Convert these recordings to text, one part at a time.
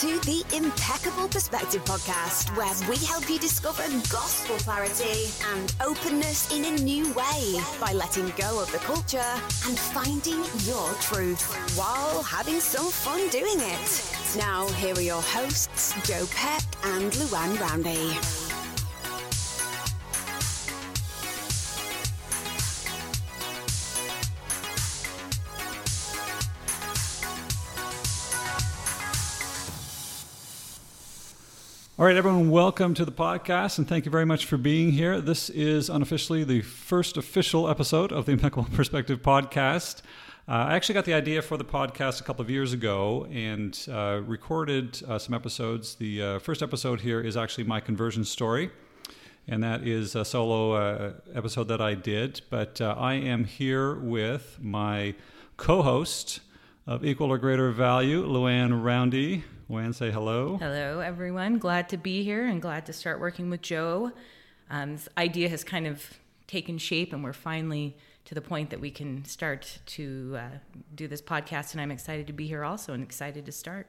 to the Impeccable Perspective podcast, where we help you discover gospel clarity and openness in a new way by letting go of the culture and finding your truth while having some fun doing it. Now, here are your hosts, Joe Peck and Luann Roundy. All right, everyone, welcome to the podcast, and thank you very much for being here. This is unofficially the first official episode of the Impeccable Perspective podcast. Uh, I actually got the idea for the podcast a couple of years ago and uh, recorded uh, some episodes. The uh, first episode here is actually my conversion story, and that is a solo uh, episode that I did. But uh, I am here with my co host of Equal or Greater Value, Luann Roundy. Luann, say hello. Hello, everyone. Glad to be here and glad to start working with Joe. Um, this idea has kind of taken shape, and we're finally to the point that we can start to uh, do this podcast. And I'm excited to be here also and excited to start.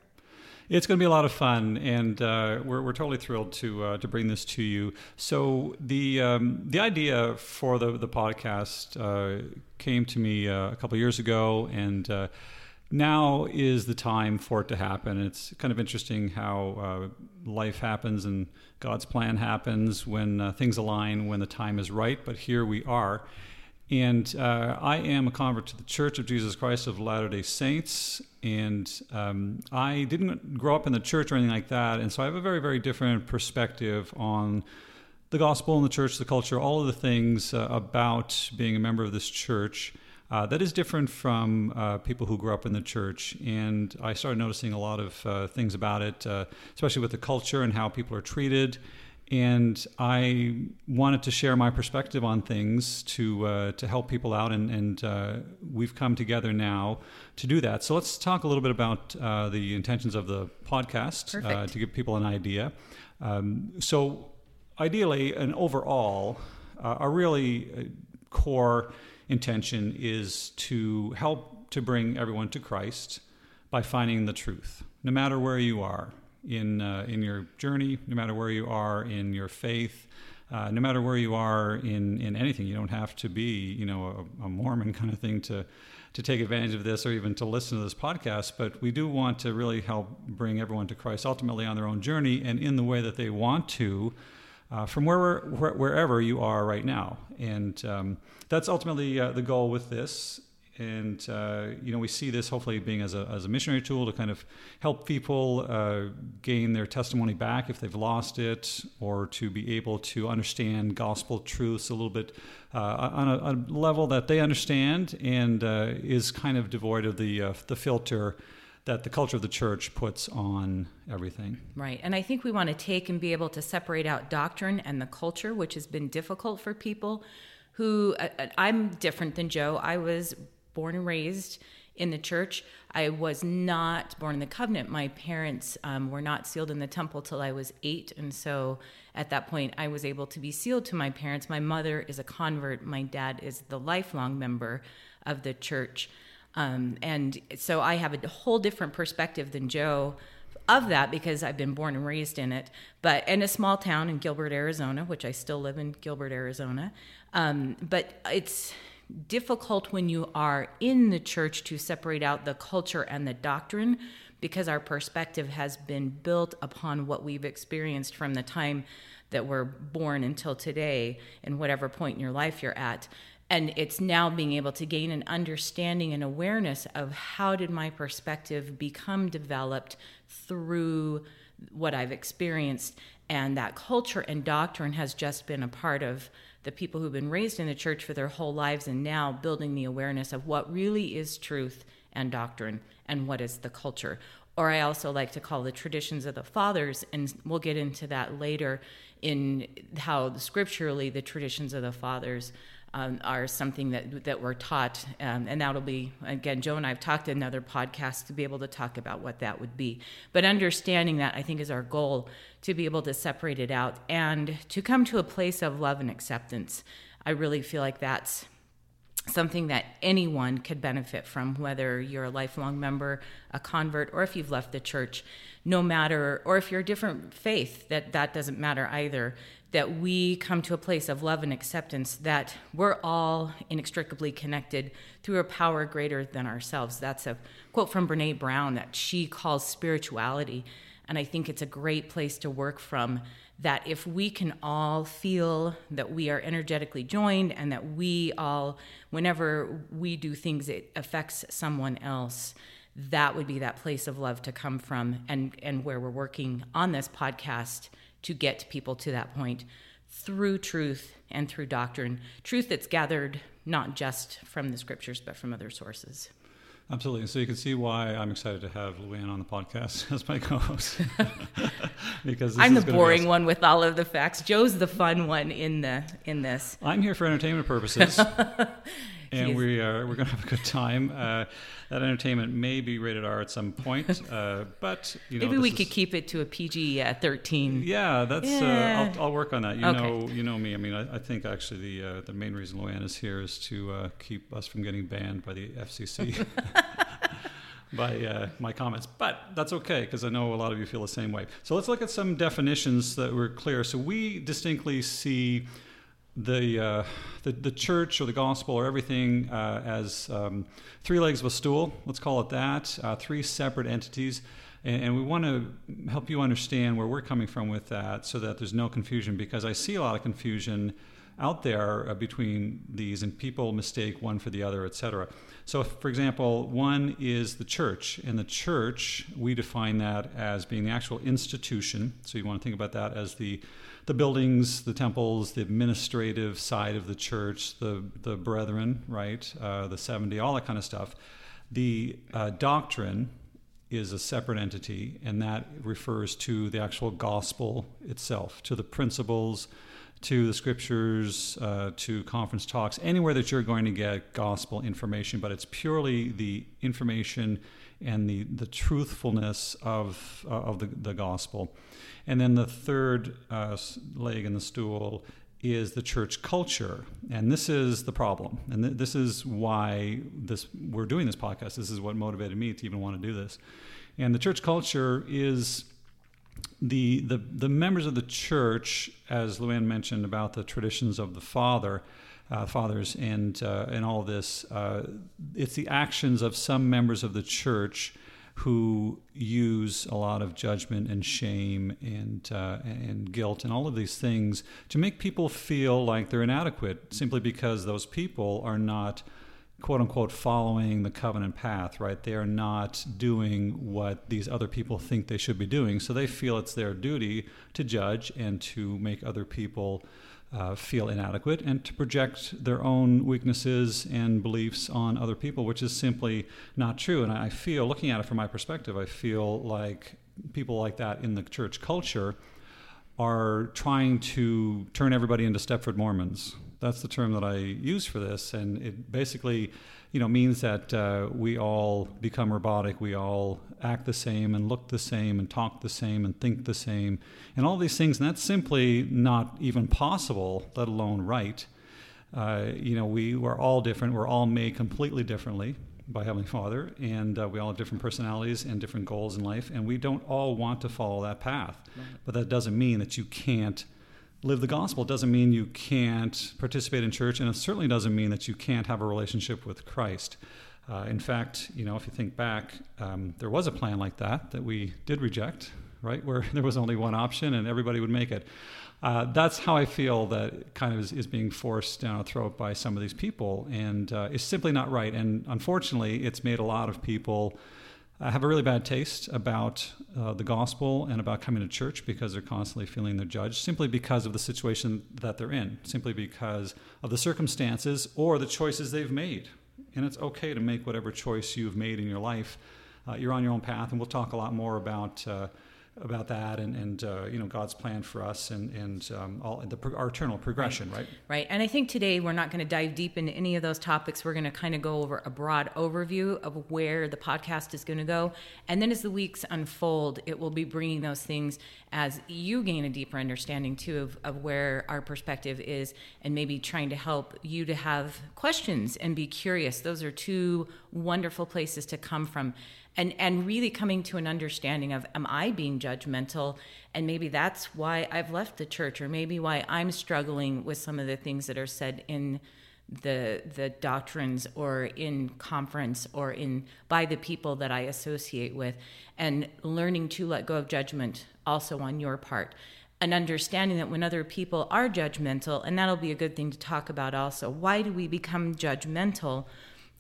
It's going to be a lot of fun, and uh, we're, we're totally thrilled to uh, to bring this to you. So the um, the idea for the the podcast uh, came to me uh, a couple years ago, and uh, now is the time for it to happen. It's kind of interesting how uh, life happens and God's plan happens when uh, things align, when the time is right. But here we are. And uh, I am a convert to the Church of Jesus Christ of Latter day Saints. And um, I didn't grow up in the church or anything like that. And so I have a very, very different perspective on the gospel and the church, the culture, all of the things uh, about being a member of this church. Uh, that is different from uh, people who grew up in the church. And I started noticing a lot of uh, things about it, uh, especially with the culture and how people are treated. And I wanted to share my perspective on things to uh, to help people out, and, and uh, we've come together now to do that. So let's talk a little bit about the intentions of the podcast to give people an idea. Um, so, ideally, and overall, a really core intention is to help to bring everyone to Christ by finding the truth, no matter where you are in uh, in your journey, no matter where you are in your faith, uh, no matter where you are in in anything. You don't have to be, you know, a, a, Mormon kind of thing to to take advantage of this or even to listen to this podcast. But we do want to really help bring everyone to Christ, ultimately on their own journey and in the way that they want to uh, from where, wherever you are right now. And um, that's ultimately uh, the goal with this. And uh, you know, we see this hopefully being as a, as a missionary tool to kind of help people uh, gain their testimony back if they've lost it, or to be able to understand gospel truths a little bit uh, on a, a, level that they understand and is kind of devoid of the the filter that the culture of the church puts on everything. Right. And I think we want to take and be able to separate out doctrine and the culture, which has been difficult for people who uh, uh, I'm different than Joe. I was born and raised in the church. I was not born in the covenant. My parents um, were not sealed in the temple till I was eight. And so at that point, I was able to be sealed to my parents. My mother is a convert, my dad is the lifelong member of the church. Um, and so I have a whole different perspective than Joe of that because I've been born and raised in it. But in a small town in Gilbert, Arizona, which I still live in Gilbert, Arizona. Um, but it's difficult when you are in the church to separate out the culture and the doctrine because our perspective has been built upon what we've experienced from the time that we're born until today, and whatever point in your life you're at and it's now being able to gain an understanding and awareness of how did my perspective become developed through what I've experienced. And that culture and doctrine has just been a part of the people who've been raised in the church for their whole lives and now building the awareness of what really is truth and doctrine and what is the culture. Or I also like to call the traditions of the fathers, and we'll get into that later in how scripturally the traditions of the fathers um, are something that that we're taught, um, and that'll be again. Joe and I have talked in another podcast to be able to talk about what that would be. But understanding that, I think, is our goal to be able to separate it out and to come to a place of love and acceptance. I really feel like that's something that anyone could benefit from, whether you're a lifelong member, a convert, or if you've left the church, no matter, or if you're a different faith, that that doesn't matter either. That we come to a place of love and acceptance that we're all inextricably connected through a power greater than ourselves. That's a quote from Brene Brown that she calls spirituality. And I think it's a great place to work from that if we can all feel that we are energetically joined and that we all, whenever we do things, it affects someone else, that would be that place of love to come from and, and where we're working on this podcast to get people to that point through truth and through doctrine. Truth that's gathered not just from the scriptures, but from other sources. Absolutely. So you can see why I'm excited to have Luann on the podcast as my co-host. because I'm the boring one with all of the facts. Joe's the fun one in the in this. I'm here for entertainment purposes. and we are we're going to have a good time. Uh, that entertainment may be rated R at some point, uh, but you know maybe we is, could keep it to a PG uh, thirteen. Yeah, that's. Uh, yeah. I'll, I'll, work on that. You okay. know, you know me. I mean, I, I think actually the uh, the main reason Luann is here is to uh, keep us from getting banned by the FCC. by uh, my comments, but that's okay because I know a lot of you feel the same way. So let's look at some definitions that were clear. So we distinctly see the, uh, the, the church or the gospel or everything uh, as um, three legs of a stool. Let's call it that. Uh, three separate entities, and, and we want to help you understand where we're coming from with that, so that there's no confusion. Because I see a lot of confusion out there uh, between these, and people mistake one for the other, etc. So, for example, one is the church, and the church we define that as being the actual institution. So you want to think about that as the the buildings, the temples, the administrative side of the church, the the brethren, right, uh, the seventy, all that kind of stuff. The uh, doctrine is a separate entity, and that refers to the actual gospel itself, to the principles, to the scriptures, uh, to conference talks, anywhere that you're going to get gospel information. But it's purely the information and the, the truthfulness of, uh, of the, the gospel. And then the third uh, leg in the stool is the church culture. And this is the problem. And th- this is why this we're doing this podcast. This is what motivated me to even want to do this. And the church culture is the, the, the members of the church, as Luann mentioned about the traditions of the Father, uh, fathers and uh, and all this. Uh, it's the actions of some members of the church who use a lot of judgment and shame and uh, and guilt and all of these things to make people feel like they're inadequate simply because those people are not quote unquote following the covenant path, right? They are not doing what these other people think they should be doing. So they feel it's their duty to judge and to make other people uh, feel inadequate and to project their own weaknesses and beliefs on other people, which is simply not true. And I feel, looking at it from my perspective, I feel like people like that in the church culture are trying to turn everybody into Stepford Mormons. That's the term that I use for this, and it basically you know, means that uh, we all become robotic. We all act the same and look the same and talk the same and think the same and all these things. And that's simply not even possible, let alone right. Uh, you know, we, we're all different. We're all made completely differently by Heavenly Father, and uh, we all have different personalities and different goals in life, and we don't all want to follow that path. Right. But that doesn't mean that you can't live the gospel. Doesn't mean you can't participate in church, and it certainly doesn't mean that you can't have a relationship with Christ. Uh, in fact, you know, if you think back, um, there was a plan like that that we did reject, right? Where there was only one option and everybody would make it. Uh, that's how I feel that kind of is, is, being forced down our throat by some of these people, and uh, it's simply not right. And unfortunately, it's made a lot of people uh, have a really bad taste about uh, the gospel and about coming to church because they're constantly feeling they're judged simply because of the situation that they're in, simply because of the circumstances or the choices they've made. And it's okay to make whatever choice you've made in your life. Uh, you're on your own path, and we'll talk a lot more about uh, about that and, and uh, you know God's plan for us and and um, all the our eternal progression, right? right? Right. And I think today we're not going to dive deep into any of those topics. We're going to kind of go over a broad overview of where the podcast is going to go, and then as the weeks unfold, it will be bringing those things as you gain a deeper understanding too of, of where our perspective is, and maybe trying to help you to have questions and be curious. Those are two wonderful places to come from and and really coming to an understanding of am i being judgmental? And maybe that's why i've left the church or maybe why i'm struggling with some of the things that are said in the the doctrines or in conference or in by the people that i associate with. And learning to let go of judgment also on your part. And understanding that when other people are judgmental and that'll be a good thing to talk about also why do we become judgmental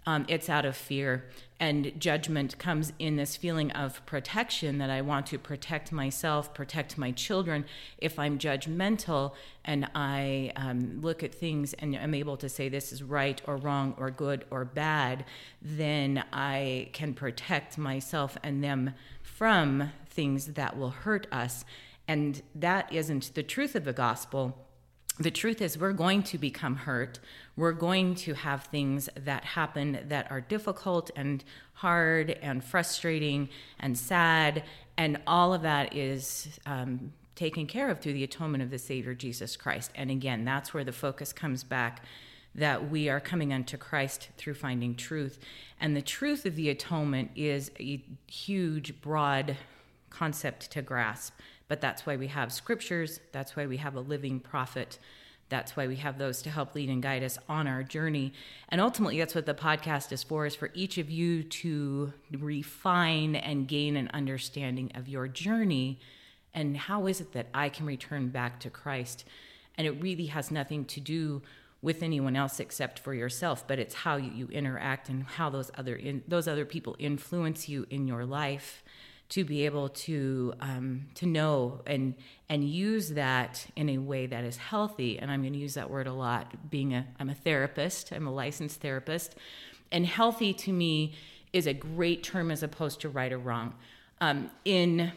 um, it's out of fear. And judgment comes in this feeling of protection that I want to protect myself, protect my children. If I'm judgmental and I um, look at things and I'm able to say this is right or wrong or good or bad, then I can protect myself and them from things that will hurt us. And that isn't the truth of the gospel the truth is we're going to become hurt we're going to have things that happen that are difficult and hard and frustrating and sad and all of that is um, taken care of through the atonement of the savior jesus christ and again that's where the focus comes back that we are coming unto christ through finding truth and the truth of the atonement is a huge broad concept to grasp but that's why we have scriptures, that's why we have a living prophet. That's why we have those to help lead and guide us on our journey. And ultimately, that's what the podcast is for, is for each of you to refine and gain an understanding of your journey and how is it that I can return back to Christ. And it really has nothing to do with anyone else except for yourself, but it's how you, you interact and how those other in, those other people influence you in your life to be able to um, to know and and use that in a way that is healthy. And I'm going to use that word a lot. Being a I'm a therapist. I'm a licensed therapist, and healthy to me is a great term as opposed to right or wrong. Um, in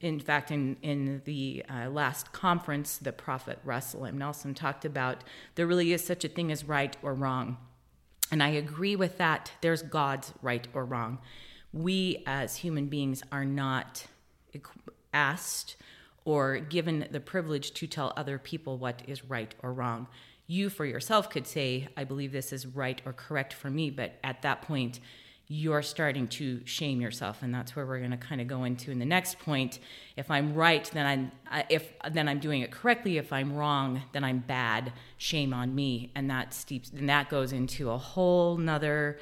in fact, in, in the uh, last conference, the prophet Russell M. Nelson talked about there really is such a thing as right or wrong. And I agree with that. There's God's right or wrong we as human beings are not asked or given the privilege to tell other people what is right or wrong. You, for yourself, could say, I believe this is right or correct for me, but at that point, you're starting to shame yourself and that's where we're going to kind of go into in the next point. If i'm right then i'm if then i'm doing it correctly. If i'm wrong then i'm bad. Shame on me. And that steeps and that goes into a whole nother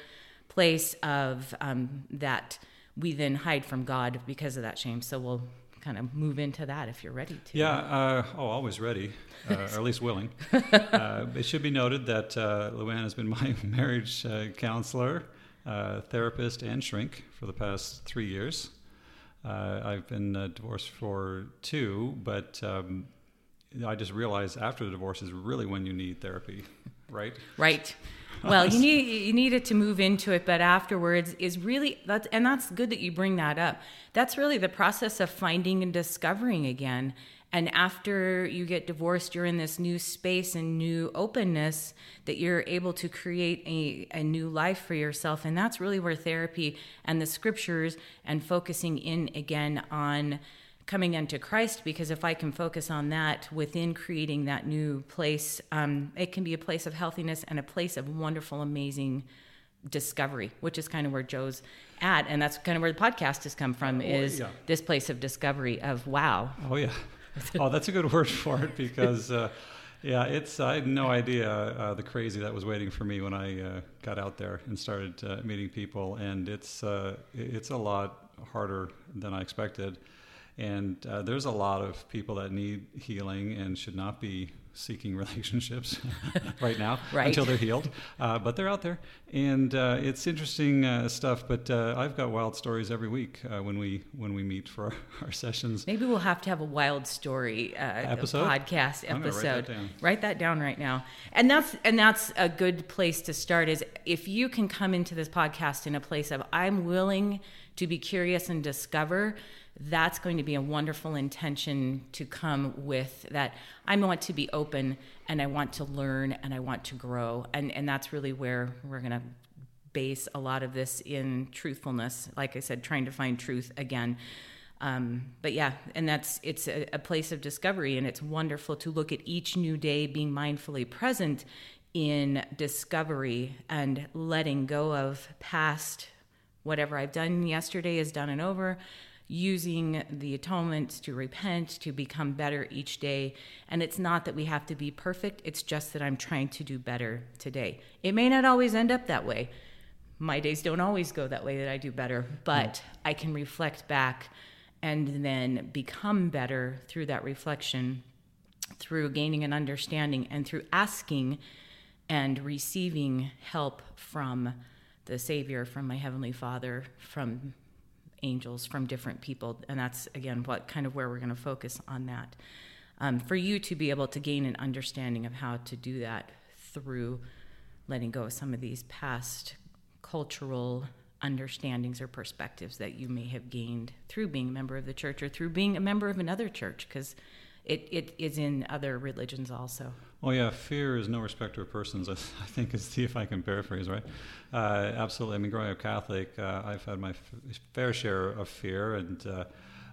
place of um, that we then hide from God because of that shame. So we'll kind of move into that if you're ready to. Yeah, uh, oh, always ready, uh, or at least willing. uh, it should be noted that uh, Luann has been my marriage uh, counselor, uh, therapist, and shrink for the past three years. I've been divorced for two, but um, I just realized after the divorce is really when you need therapy, right? Right well, you need you needed to move into it, but afterwards is really that's and that's good that you bring that up. That's really the process of finding and discovering again. And after you get divorced, you're in this new space and new openness that you're able to create a, a new life for yourself. And that's really where therapy and the scriptures and focusing in again on coming into Christ because if I can focus on that within creating that new place, um, it can be a place of healthiness and a place of wonderful, amazing discovery, which is kind of where Joe's at, and that's kind of where the podcast has come from. Is yeah. this place of discovery of wow? Oh yeah, oh that's a good word for it because. Uh, yeah, it's I had no idea uh, the crazy that was waiting for me when I uh, got out there and started uh, meeting people, and it's uh, it's a lot harder than I expected. And uh, there's a lot of people that need healing and should not be seeking relationships right now right. until they're healed. Uh, but they're out there, and uh, it's interesting uh, stuff. But uh, I've got wild stories every week uh, when we when we meet for our, sessions. Maybe we'll have to have a wild story episode podcast episode. Write that, write that down right now. And that's and that's a good place to start. Is if you can come into this podcast in a place of I'm willing to be curious and discover that's going to be a wonderful intention to come with that. I want to be open and i want to learn and i want to grow. And and that's really where we're going to base a lot of this in truthfulness like i said trying to find truth again. Um, but yeah and that's it's a, a place of discovery and it's wonderful to look at each new day being mindfully present in discovery and letting go of past whatever i've done yesterday is done and over using the atonement to repent, to become better each day. And it's not that we have to be perfect, it's just that I'm trying to do better today. It may not always end up that way. My days don't always go that way that I do better, but I can reflect back and then become better through that reflection, through gaining an understanding, and through asking and receiving help from the Savior, from my Heavenly Father, from angels from different people. And that's, again, what kind of where we're going to focus on that. Um, for you to be able to gain an understanding of how to do that through letting go of some of these past cultural understandings or perspectives that you may have gained through being a member of the church or through being a member of another church, because it, it is in other religions also. Oh yeah, fear is no respecter of persons. I think is the, if I can paraphrase right. Uh, absolutely. I mean, growing up Catholic, uh, I've had my f- fair share of fear, and uh,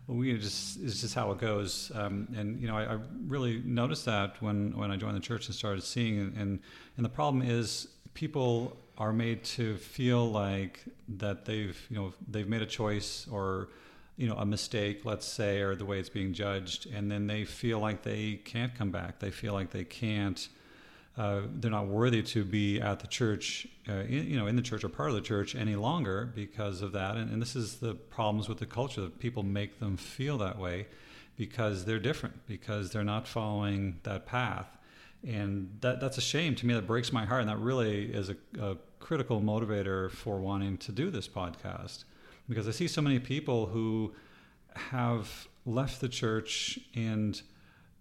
we just it's just how it goes. Um, and you know, I, I, really noticed that when when I joined the church and started seeing, and and the problem is people are made to feel like that they've you know they've made a choice or you know a mistake let's say or the way it's being judged and then they feel like they can't come back. They feel like they can't uh, they're not worthy to be at the church uh, in, you know in the church or part of the church any longer because of that. And, and this is the problems with the culture that people make them feel that way because they're different because they're not following that path. And that that's a shame to me. That breaks my heart and that really is a, a critical motivator for wanting to do this podcast because I see so many people who have left the church and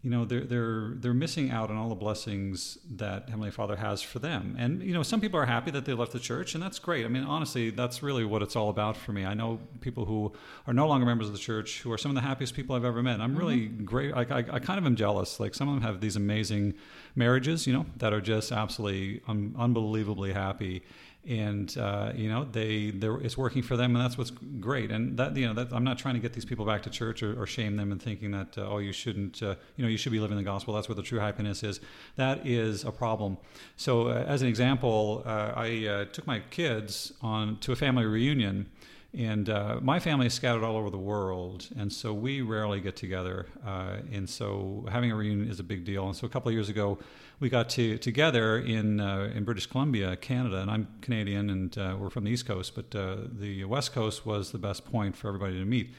you know they're they're they're missing out on all the blessings that Heavenly Father has for them. And you know some people are happy that they left the church, and that's great. I mean, honestly, that's really what it's all about for me. I know people who are no longer members of the church who are some of the happiest people I've ever met. I'm really mm-hmm. great. I, I, I, kind of am jealous. Like some of them have these amazing marriages, you know, that are just absolutely un- unbelievably happy and uh, you know they they're, it's working for them, and that's what's great. And that you know that, I'm not trying to get these people back to church or, or shame them and thinking that uh, oh you shouldn't uh, you know you should be living the gospel. That's where the true happiness is. That is a problem. So uh, as an example, uh, I uh, took my kids on to a family reunion. And uh, my family is scattered all over the world, and so we rarely get together. Uh, and so having a reunion is a big deal. And so a couple of years ago, we got to together in uh, in British Columbia, Canada, and I'm Canadian, and uh, we're from the East Coast, but uh, the West Coast was the best point for everybody to meet.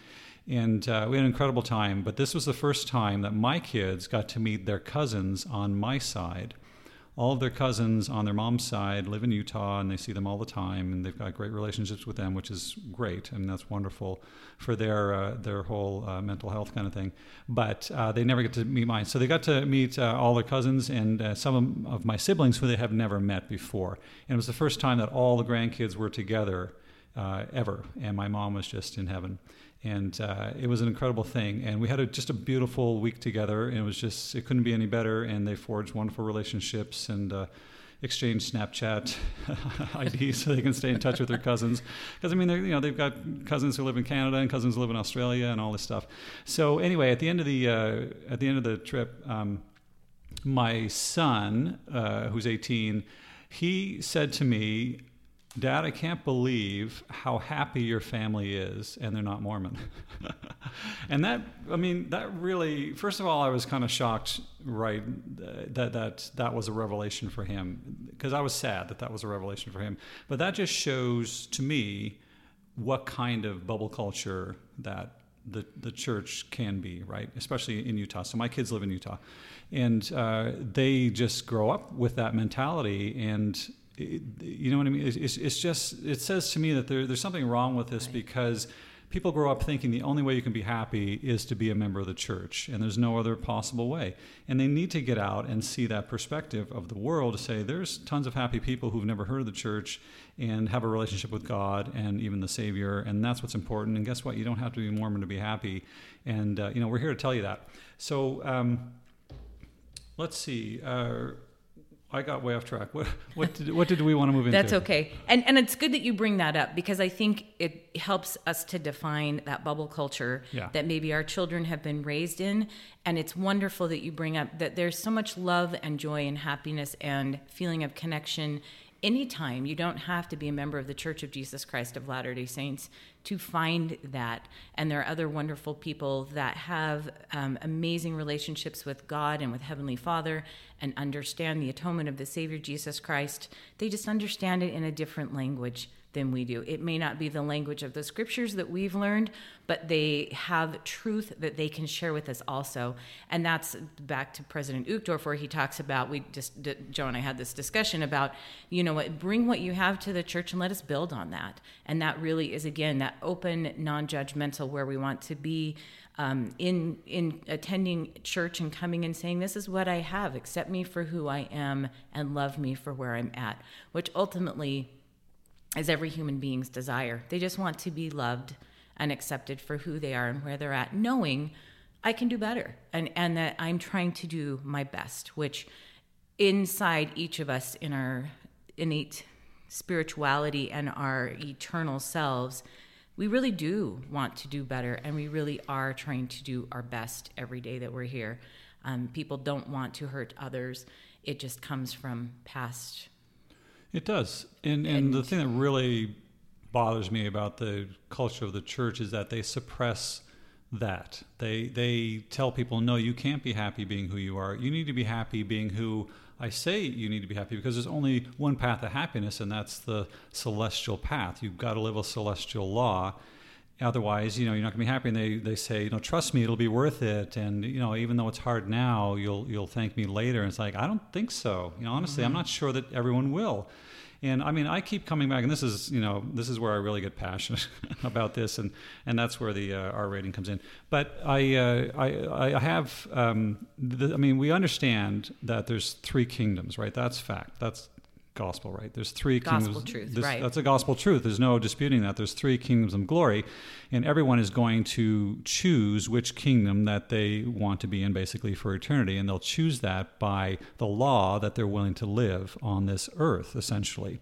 And uh, we had an incredible time, but this was the first time that my kids got to meet their cousins on my side all of their cousins on their mom's side live in Utah and they see them all the time and they've got great relationships with them, which is great and that's wonderful for their uh, their whole uh, mental health kind of thing. But uh, they never get to meet mine, so they got to meet uh, all their cousins and uh, some of my siblings who they have never met before. And it was the first time that all the grandkids were together uh, ever, and my mom was just in heaven and uh, it was an incredible thing. And we had a, just a beautiful week together, and it was just it couldn't be any better. And they forged wonderful relationships and uh, exchanged Snapchat IDs so they can stay in touch with their cousins. Because I mean, you know, they've got cousins who live in Canada and cousins who live in Australia and all this stuff. So anyway, at the end of the uh, at the end of the trip, um, my son, uh, who's 18, he said to me Dad, I can't believe how happy your family is, and they're not Mormon. and that, I mean, that really, first of all, I was kind of shocked, right, that that that was a revelation for him, because I was sad that that was a revelation for him. But that just shows to me what kind of bubble culture that the the church can be, right? Especially in Utah. So my kids live in Utah, and uh, they just grow up with that mentality and you know what I mean? It's, it's, just, it says to me that there, there's something wrong with this right. because people grow up thinking the only way you can be happy is to be a member of the church, and there's no other possible way. And they need to get out and see that perspective of the world to say there's tons of happy people who've never heard of the church and have a relationship with God and even the Savior, and that's what's important. And guess what? You don't have to be Mormon to be happy. And uh, you know we're here to tell you that. So um, let's see. Uh, I got way off track. What, what, did, what did we want to move into? That's okay. And, and it's good that you bring that up because I think it helps us to define that bubble culture Yeah. that maybe our children have been raised in. And it's wonderful that you bring up that there's so much love and joy and happiness and feeling of connection anytime. You don't have to be a member of the Church of Jesus Christ of Latter day Saints to find that. And there are other wonderful people that have um, amazing relationships with God and with Heavenly Father and understand the atonement of the Savior Jesus Christ. They just understand it in a different language than we do. It may not be the language of the scriptures that we've learned, but they have truth that they can share with us also. And that's back to President Uchtdorf, where he talks about, we just, Joe and I had this discussion about, you know what, bring what you have to the church and let us build on that. And that really is, again, that open, non judgmental, where we want to be. Um, in in attending church and coming and saying this is what I have accept me for who I am and love me for where I'm at which ultimately is every human being's desire. They just want to be loved and accepted for who they are and where they're at, knowing I can do better and, and that I'm trying to do my best, which inside each of us in our innate spirituality and our eternal selves, we really do want to do better and we really are trying to do our best every day that we're here. Um, people don't want to hurt others. It just comes from past It does. And, and the thing that really bothers me about the culture of the church is that they suppress that. They they tell people, no, you can't be happy being who you are. You need to be happy being who I say you need to be happy because there's only one path to happiness, and that's the celestial path. You've got to live a celestial law. Otherwise, you know, you're not going to be happy. And they, they say, you know, trust me, it'll be worth it. And you know, even though it's hard now, you'll you'll thank me later. And it's like I don't think so. You know, honestly, I'm not sure that everyone will. And I mean, I keep coming back, and this is, you know, this is where I really get passionate about this, and, and that's where the uh, R rating comes in. But I, uh, I, I have, um, the, I mean, we understand that there's three kingdoms, right? That's fact. That's gospel, right? There's three Gospel kingdoms. truth, This- right. That's a gospel truth. There's no disputing that. There's three kingdoms of glory, and everyone is going to choose which kingdom that they want to be in, basically for eternity, and they'll choose that by the law that they're willing to live on this earth, essentially,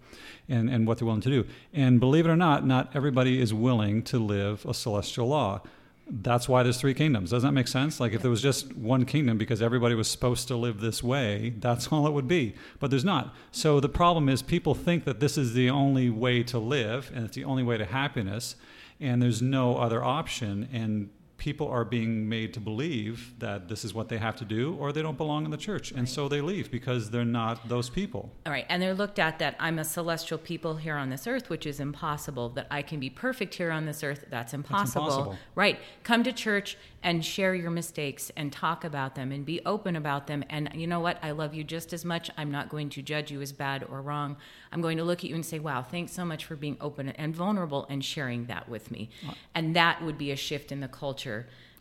and and what they're willing to do. And believe it or not, not everybody is willing to live a celestial law. That's why there's three kingdoms. Doesn't that make sense? Like if there was just one kingdom because everybody was supposed to live this way, that's all it would be. But there's not. So the problem is people think that this is the only way to live and it's the only way to happiness and there's no other option and people are being made to believe that this is what they have to do or they don't belong in the church and so they leave because they're not those people. All right, and they're looked at that I'm a celestial people here on this earth, which is impossible. That I can be perfect here on this earth, that's impossible. impossible. Right. Come to church and share your mistakes and talk about them and be open about them. And you know what? I love you just as much. I'm not going to judge you as bad or wrong. I'm going to look at you and say, wow, thanks so much for being open and vulnerable and sharing that with me. And that would be a shift in the culture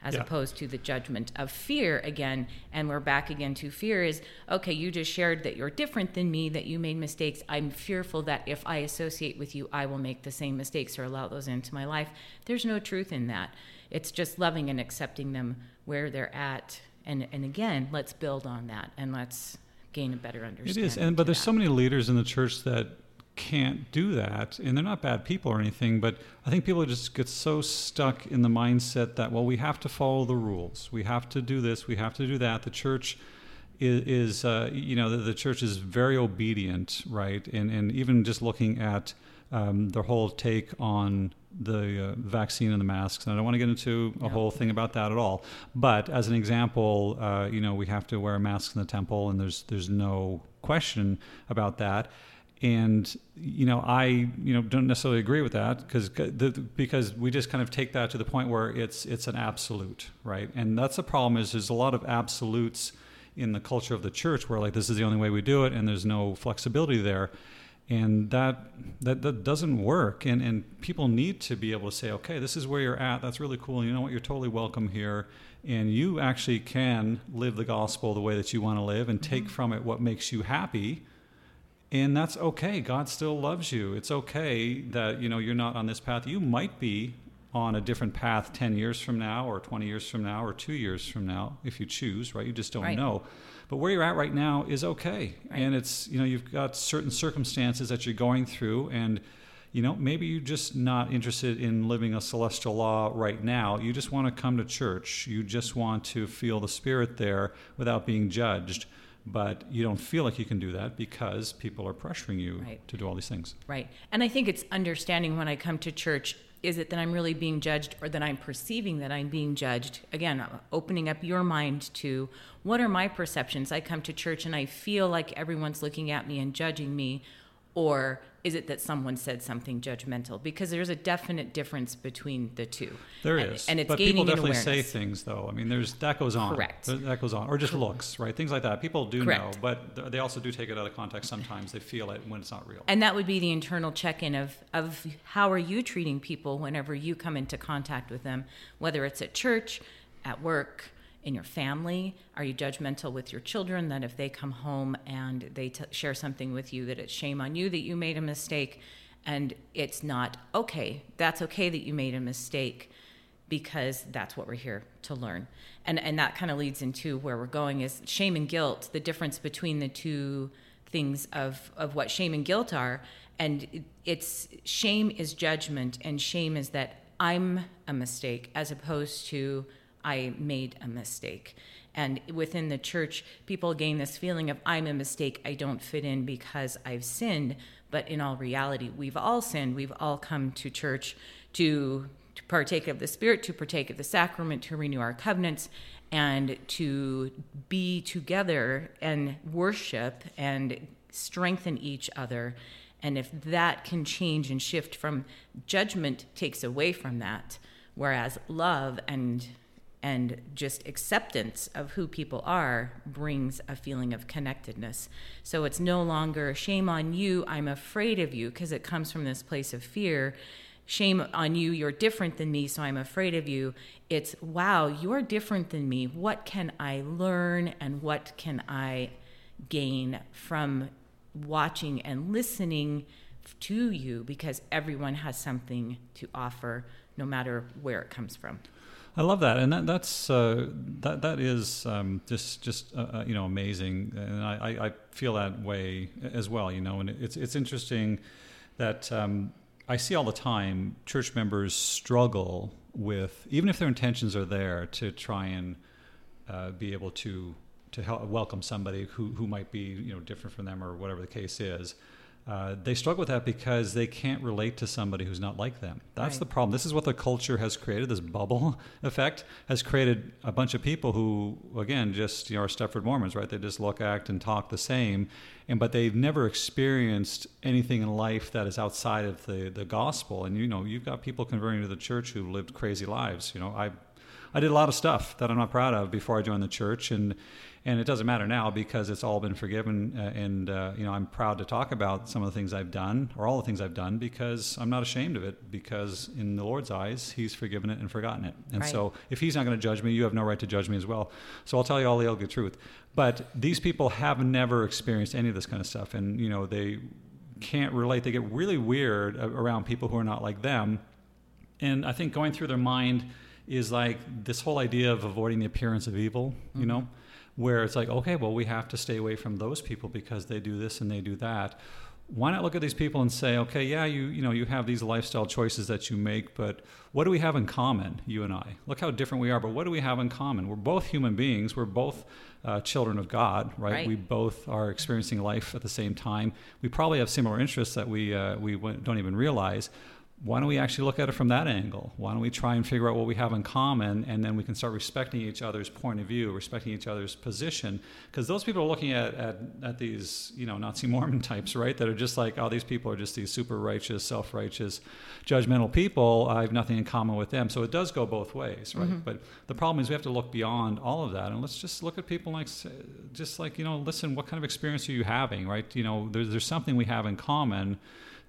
as Yeah. opposed to the judgment of fear again. And we're back again to fear is okay you just shared that you're different than me that you made mistakes. I'm fearful that if i associate with you i will make the same mistakes or allow those into my life. There's no truth in that. It's just loving and accepting them where they're at. And and again let's build on that and let's gain a better understanding It is, and but there's that. so many leaders in the church that can't do that, and they're not bad people or anything. But I think people just get so stuck in the mindset that well, we have to follow the rules, we have to do this, we have to do that. The church is, is uh, you know, the, the church is very obedient, right? And and even just looking at um, their whole take on the uh, vaccine and the masks. And I don't want to get into a whole thing about that at all. But as an example, uh, you know, we have to wear masks in the temple, and there's there's no question about that. And you know, I you know don't necessarily agree with that because because we just kind of take that to the point where it's it's an absolute, right? And that's the problem is there's a lot of absolutes in the culture of the church where like this is the only way we do it, and there's no flexibility there. And that, that that doesn't work. And and people need to be able to say okay this is where you're at. That's really cool. You know what? You're totally welcome here. And you actually can live the gospel the way that you want to live and take mm-hmm. from it what makes you happy and that's okay god still loves you it's okay that you know you're not on this path you might be on a different path 10 years from now or 20 years from now or 2 years from now if you choose right you just don't right. know but where you're at right now is okay. Right. And it's, you know, you've got certain circumstances that you're going through and you know, maybe you're just not interested in living a celestial law right now. You just want to come to church. You just want to feel the spirit there without being judged. But you don't feel like you can do that because people are pressuring you right. to do all these things. Right. And I think it's understanding when I come to church is it that I'm really being judged or that I'm perceiving that I'm being judged? Again, opening up your mind to what are my perceptions? I come to church and I feel like everyone's looking at me and judging me, or is it that someone said something judgmental? Because there's a definite difference between the two. There and, is, and it's but people definitely say things, though. I mean, there's that goes on. Correct. That goes on, or just looks, right? Things like that. People do Correct. know, but they also do take it out of context. Sometimes they feel it when it's not real. And that would be the internal check-in of of how are you treating people whenever you come into contact with them, whether it's at church, at work in your family? Are you judgmental with your children that if they come home and they t- share something with you, that it's shame on you that you made a mistake? And it's not okay. That's okay that you made a mistake because that's what we're here to learn. And, and that kind of leads into where we're going is shame and guilt, the difference between the two things of, of what shame and guilt are. And it's shame is judgment, and shame is that I'm a mistake as opposed to I made a mistake. And within the church, people gain this feeling of, I'm a mistake, I don't fit in because I've sinned. But in all reality, we've all sinned. We've all come to church to, to partake of the Spirit, to partake of the sacrament, to renew our covenants, and to be together and worship and strengthen each other. And if that can change and shift from judgment, takes away from that, whereas love and and just acceptance of who people are brings a feeling of connectedness. So it's no longer shame on you, I'm afraid of you, because it comes from this place of fear. Shame on you, you're different than me, so I'm afraid of you. It's wow, you're different than me. What can I learn and what can I gain from watching and listening to you? Because everyone has something to offer, no matter where it comes from. I love that, and that, that's uh, that that is um, just just uh, uh, you know amazing, and I, I feel that way as well. You know, and it's it's interesting that um, I see all the time church members struggle with even if their intentions are there to try and uh, be able to to help welcome somebody who who might be you know different from them or whatever the case is. Uh, they struggle with that because they can't relate to somebody who's not like them. That's right. the problem. This is what the culture has created. This bubble effect has created a bunch of people who, again, just you know, are Stepford Mormons, right? They just look, act, and talk the same, and but they've never experienced anything in life that is outside of the the gospel. And you know, you've got people converting to the church who lived crazy lives. You know, I I did a lot of stuff that I'm not proud of before I joined the church, and and it doesn't matter now because it's all been forgiven uh, and uh, you know i'm proud to talk about some of the things i've done or all the things i've done because i'm not ashamed of it because in the lord's eyes he's forgiven it and forgotten it. And right. so if he's not going to judge me you have no right to judge me as well. So i'll tell you all the ugly truth. But these people have never experienced any of this kind of stuff and you know they can't relate. They get really weird around people who are not like them. And i think going through their mind is like this whole idea of avoiding the appearance of evil you mm-hmm. know where it's like, okay, well, we have to stay away from those people because they do this and they do that. Why not look at these people and say, okay, yeah, you you know you have these lifestyle choices that you make, but what do we have in common, you and I? Look how different we are, but what do we have in common? We're both human beings. We're both uh, children of God, right? right? We both are experiencing life at the same time. We probably have similar interests that we uh, we don't even realize why don't we actually look at it from that angle? Why don't we try and figure out what we have in common, and then we can start respecting each other's point of view, respecting each other's position? Because those people are looking at, at, at these, you know, Nazi Mormon types, right? That are just like, oh, these people are just these super righteous, self righteous, judgmental people. I have nothing in common with them. So it does go both ways, right? Mm-hmm. But the problem is we have to look beyond all of that, and let's just look at people like, just like, you know, listen, what kind of experience are you having, right? You know, there's, there's something we have in common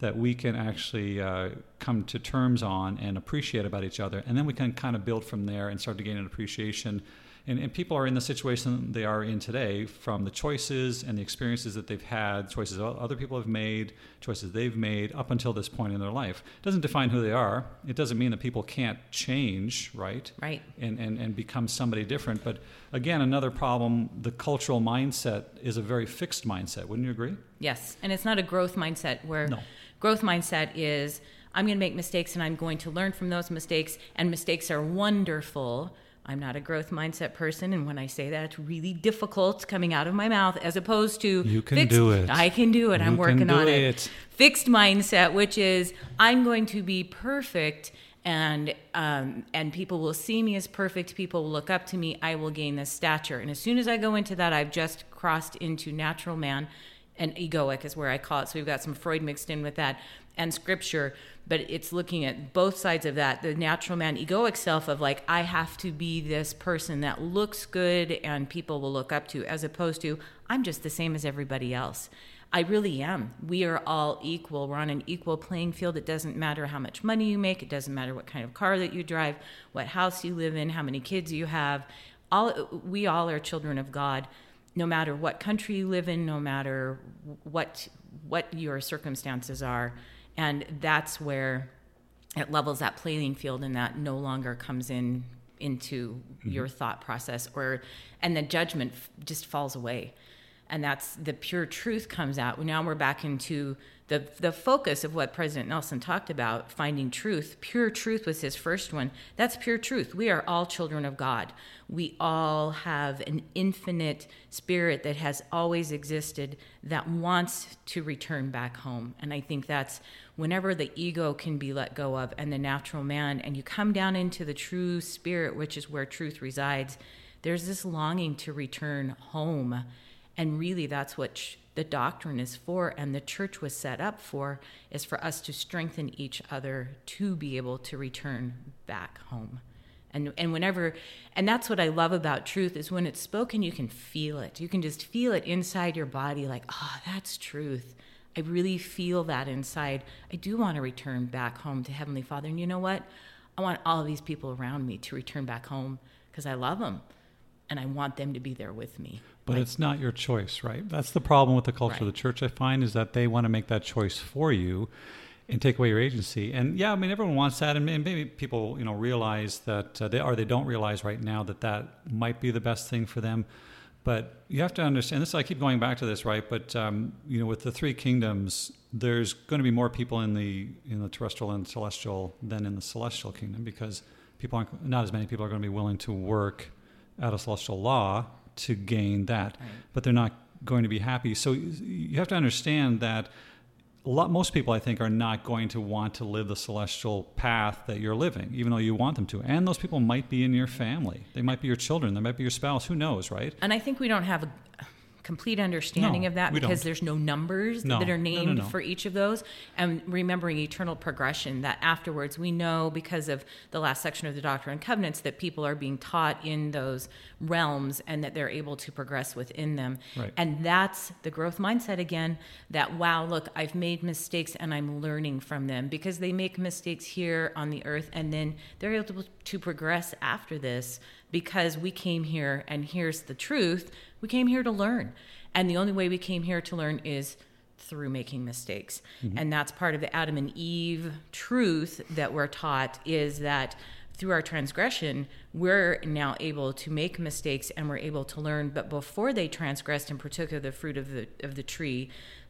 that we can actually uh, come to terms on and appreciate about each other. And then we can kind of build from there and start to gain an appreciation. And, and, people are in the situation they are in today from the choices and the experiences that they've had, choices other people have made, choices they've made up until this point in their life. It doesn't define who they are. It doesn't mean that people can't change, right? Right. And, and, and become somebody different. But again, another problem the cultural mindset is a very fixed mindset. Wouldn't you agree? Yes. And it's not a growth mindset where. No Growth mindset is I'm going to make mistakes and I'm going to learn from those mistakes, and mistakes are wonderful. I'm not a growth mindset person, and when I say that, it's really difficult coming out of my mouth as opposed to you can fixed, do it. I can do it. You I'm working on it. it. Fixed mindset, which is I'm going to be perfect, and um, and people will see me as perfect. People will look up to me. I will gain this stature, and as soon as I go into that, I've just crossed into natural man and egoic is where I call it. So we've got some Freud mixed in with that and scripture, but it's looking at both sides of that the natural man, egoic self of like, I have to be this person that looks good and people will look up to, as opposed to, I'm just the same as everybody else. I really am. We are all equal. We're on an equal playing field. It doesn't matter how much money you make. It doesn't matter what kind of car that you drive, what house you live in, how many kids you have. All we all are children of God no matter what country you live in, no matter what what your circumstances are, and that's where it levels that playing field, and that no longer comes in into mm-hmm. your thought process, or and the judgment just falls away, and that's the pure truth comes out. Now we're back into the the focus of what President Nelson talked about, finding truth. Pure truth was his first one. That's pure truth. We are all children of God. We all have an infinite spirit that has always existed that wants to return back home. And I think that's whenever the ego can be let go of and the natural man, and you come down into the true spirit, which is where truth resides, there's this longing to return home. And really, that's what the doctrine is for and the church was set up for is for us to strengthen each other to be able to return back home. And and whenever and that's what i love about truth is when it's spoken you can feel it. You can just feel it inside your body like oh that's truth. I really feel that inside. I do want to return back home to heavenly father. And you know what? I want all these people around me to return back home because i love them and i want them to be there with me but like, it's not your choice, right? That's the problem with the culture right. of the church, I find, is that they want to make that choice for you and take away your agency. And yeah, I mean, everyone wants that, and maybe people, you know, realize that uh, they are, they don't realize right now that that might be the best thing for them. But you have to understand this. I keep going back to this, right? But um, you know, with the three kingdoms, there's going to be more people in the in the terrestrial and celestial than in the celestial kingdom because people aren't not as many people are going to be willing to work out of celestial law to gain that, right. but they're not going to be happy. So you have to understand that a lot, most people, I think, are not going to want to live the celestial path that you're living, even though you want them to. And those people might be in your family. They might be your children. They might be your spouse. Who knows, right? And I think we don't have a complete understanding no, of that because don't. there's no numbers no. that are named no, for each of those. And remembering eternal progression, that afterwards we know because of the last section of the Doctrine and Covenants that people are being taught in those realms and that they're able to progress within them. Right. And that's the growth mindset again that, wow, look, I've made mistakes and I'm learning from them because they make mistakes here on the earth and then they're able to progress after this because we came here and here's the truth we came here to learn. And the only way we came here to learn is through making mistakes. Mm-hmm. And that's part of the Adam and Eve truth that we're taught is that through our transgression, we're now able to make mistakes and we're able to learn. But before they transgressed and partook of the fruit of the of the tree,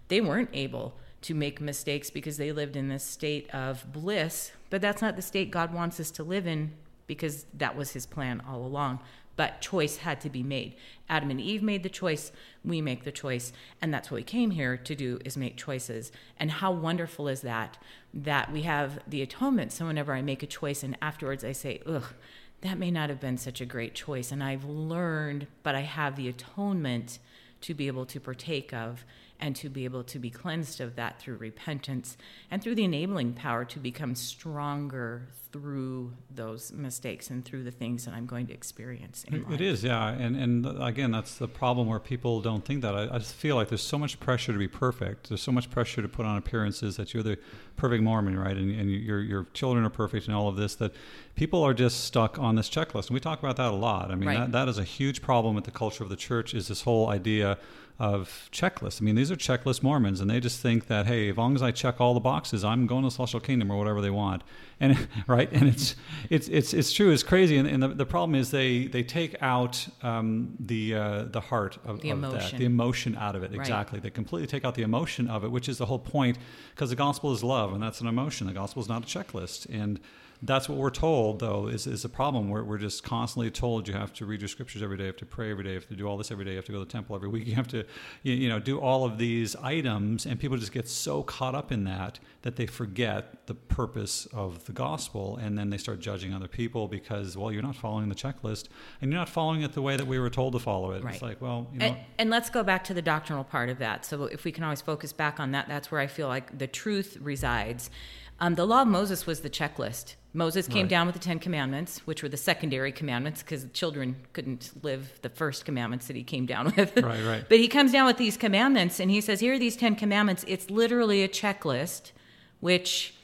they weren't able to make mistakes because they lived in this state of bliss. But that's not the state God wants us to live in because that was his plan all along but choice had to be made. Adam and Eve made the choice, we make the choice, and that's what we came here to do is make choices. And how wonderful is that that we have the atonement. So whenever I make a choice and afterwards I say, "Ugh, that may not have been such a great choice," and I've learned, but I have the atonement to be able to partake of and to be able to be cleansed of that through repentance and through the enabling power to become stronger through those mistakes and through the things that I'm going to experience. It, it is, yeah, and and again, that's the problem where people don't think that. I, I, just feel like there's so much pressure to be perfect. There's so much pressure to put on appearances that you're the perfect Mormon, right? And, and your your children are perfect and all of this. That people are just stuck on this checklist, and we talk about that a lot. I mean, right. that, that is a huge problem with the culture of the church. Is this whole idea of checklists. I mean, these are checklist Mormons, and they just think that hey, as long as I check all the boxes, I'm going to the celestial kingdom or whatever they want. And right, and it's it's it's it's true. It's crazy, and, and the, the problem is they they take out um, the uh, the heart of, the of that, the emotion out of it. Right. Exactly, they completely take out the emotion of it, which is the whole point, because the gospel is love, and that's an emotion. The gospel is not a checklist, and that's what we're told though is, is a problem we're, we're just constantly told you have to read your scriptures every day you have to pray every day you have to do all this every day you have to go to the temple every week you have to you, you know do all of these items and people just get so caught up in that that they forget the purpose of the gospel and then they start judging other people because well you're not following the checklist and you're not following it the way that we were told to follow it right. it's like well you know and, and let's go back to the doctrinal part of that so if we can always focus back on that that's where i feel like the truth resides um, the law of Moses was the checklist. Moses came right. down with the Ten Commandments, which were the secondary commandments because children couldn't live the first commandments that he came down with. Right, right. but he comes down with these commandments and he says, Here are these Ten Commandments. It's literally a checklist, which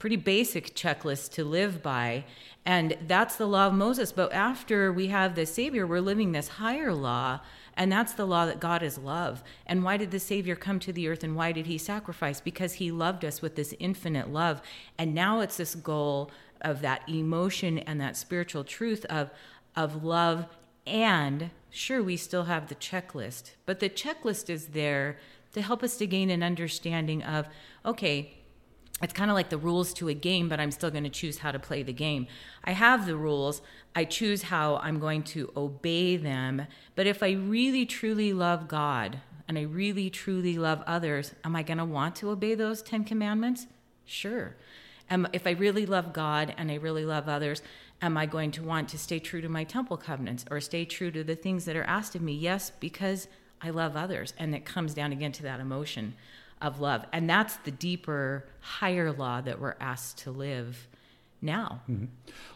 pretty basic checklist to live by. And that's the law of Moses. But after we have the Savior, we're living this higher law and that's the law that God is love. And why did the Savior come to the earth and why did he sacrifice? Because he loved us with this infinite love. And now it's this goal of that emotion and that spiritual truth of, of love. And sure, we still have the checklist, but the checklist is there to help us to gain an understanding of okay, it's kind of like the rules to a game, but I'm still going to choose how to play the game. I have the rules. I choose how I'm going to obey them. But if I really truly love God and I really truly love others, am I going to want to obey those 10 commandments? Sure. Am, if I really love God and I really love others, am I going to want to stay true to my temple covenants or stay true to the things that are asked of me? Yes, because I love others. And it comes down again to that emotion of love. And that's the deeper, higher law that we're asked to live now. Mm-hmm.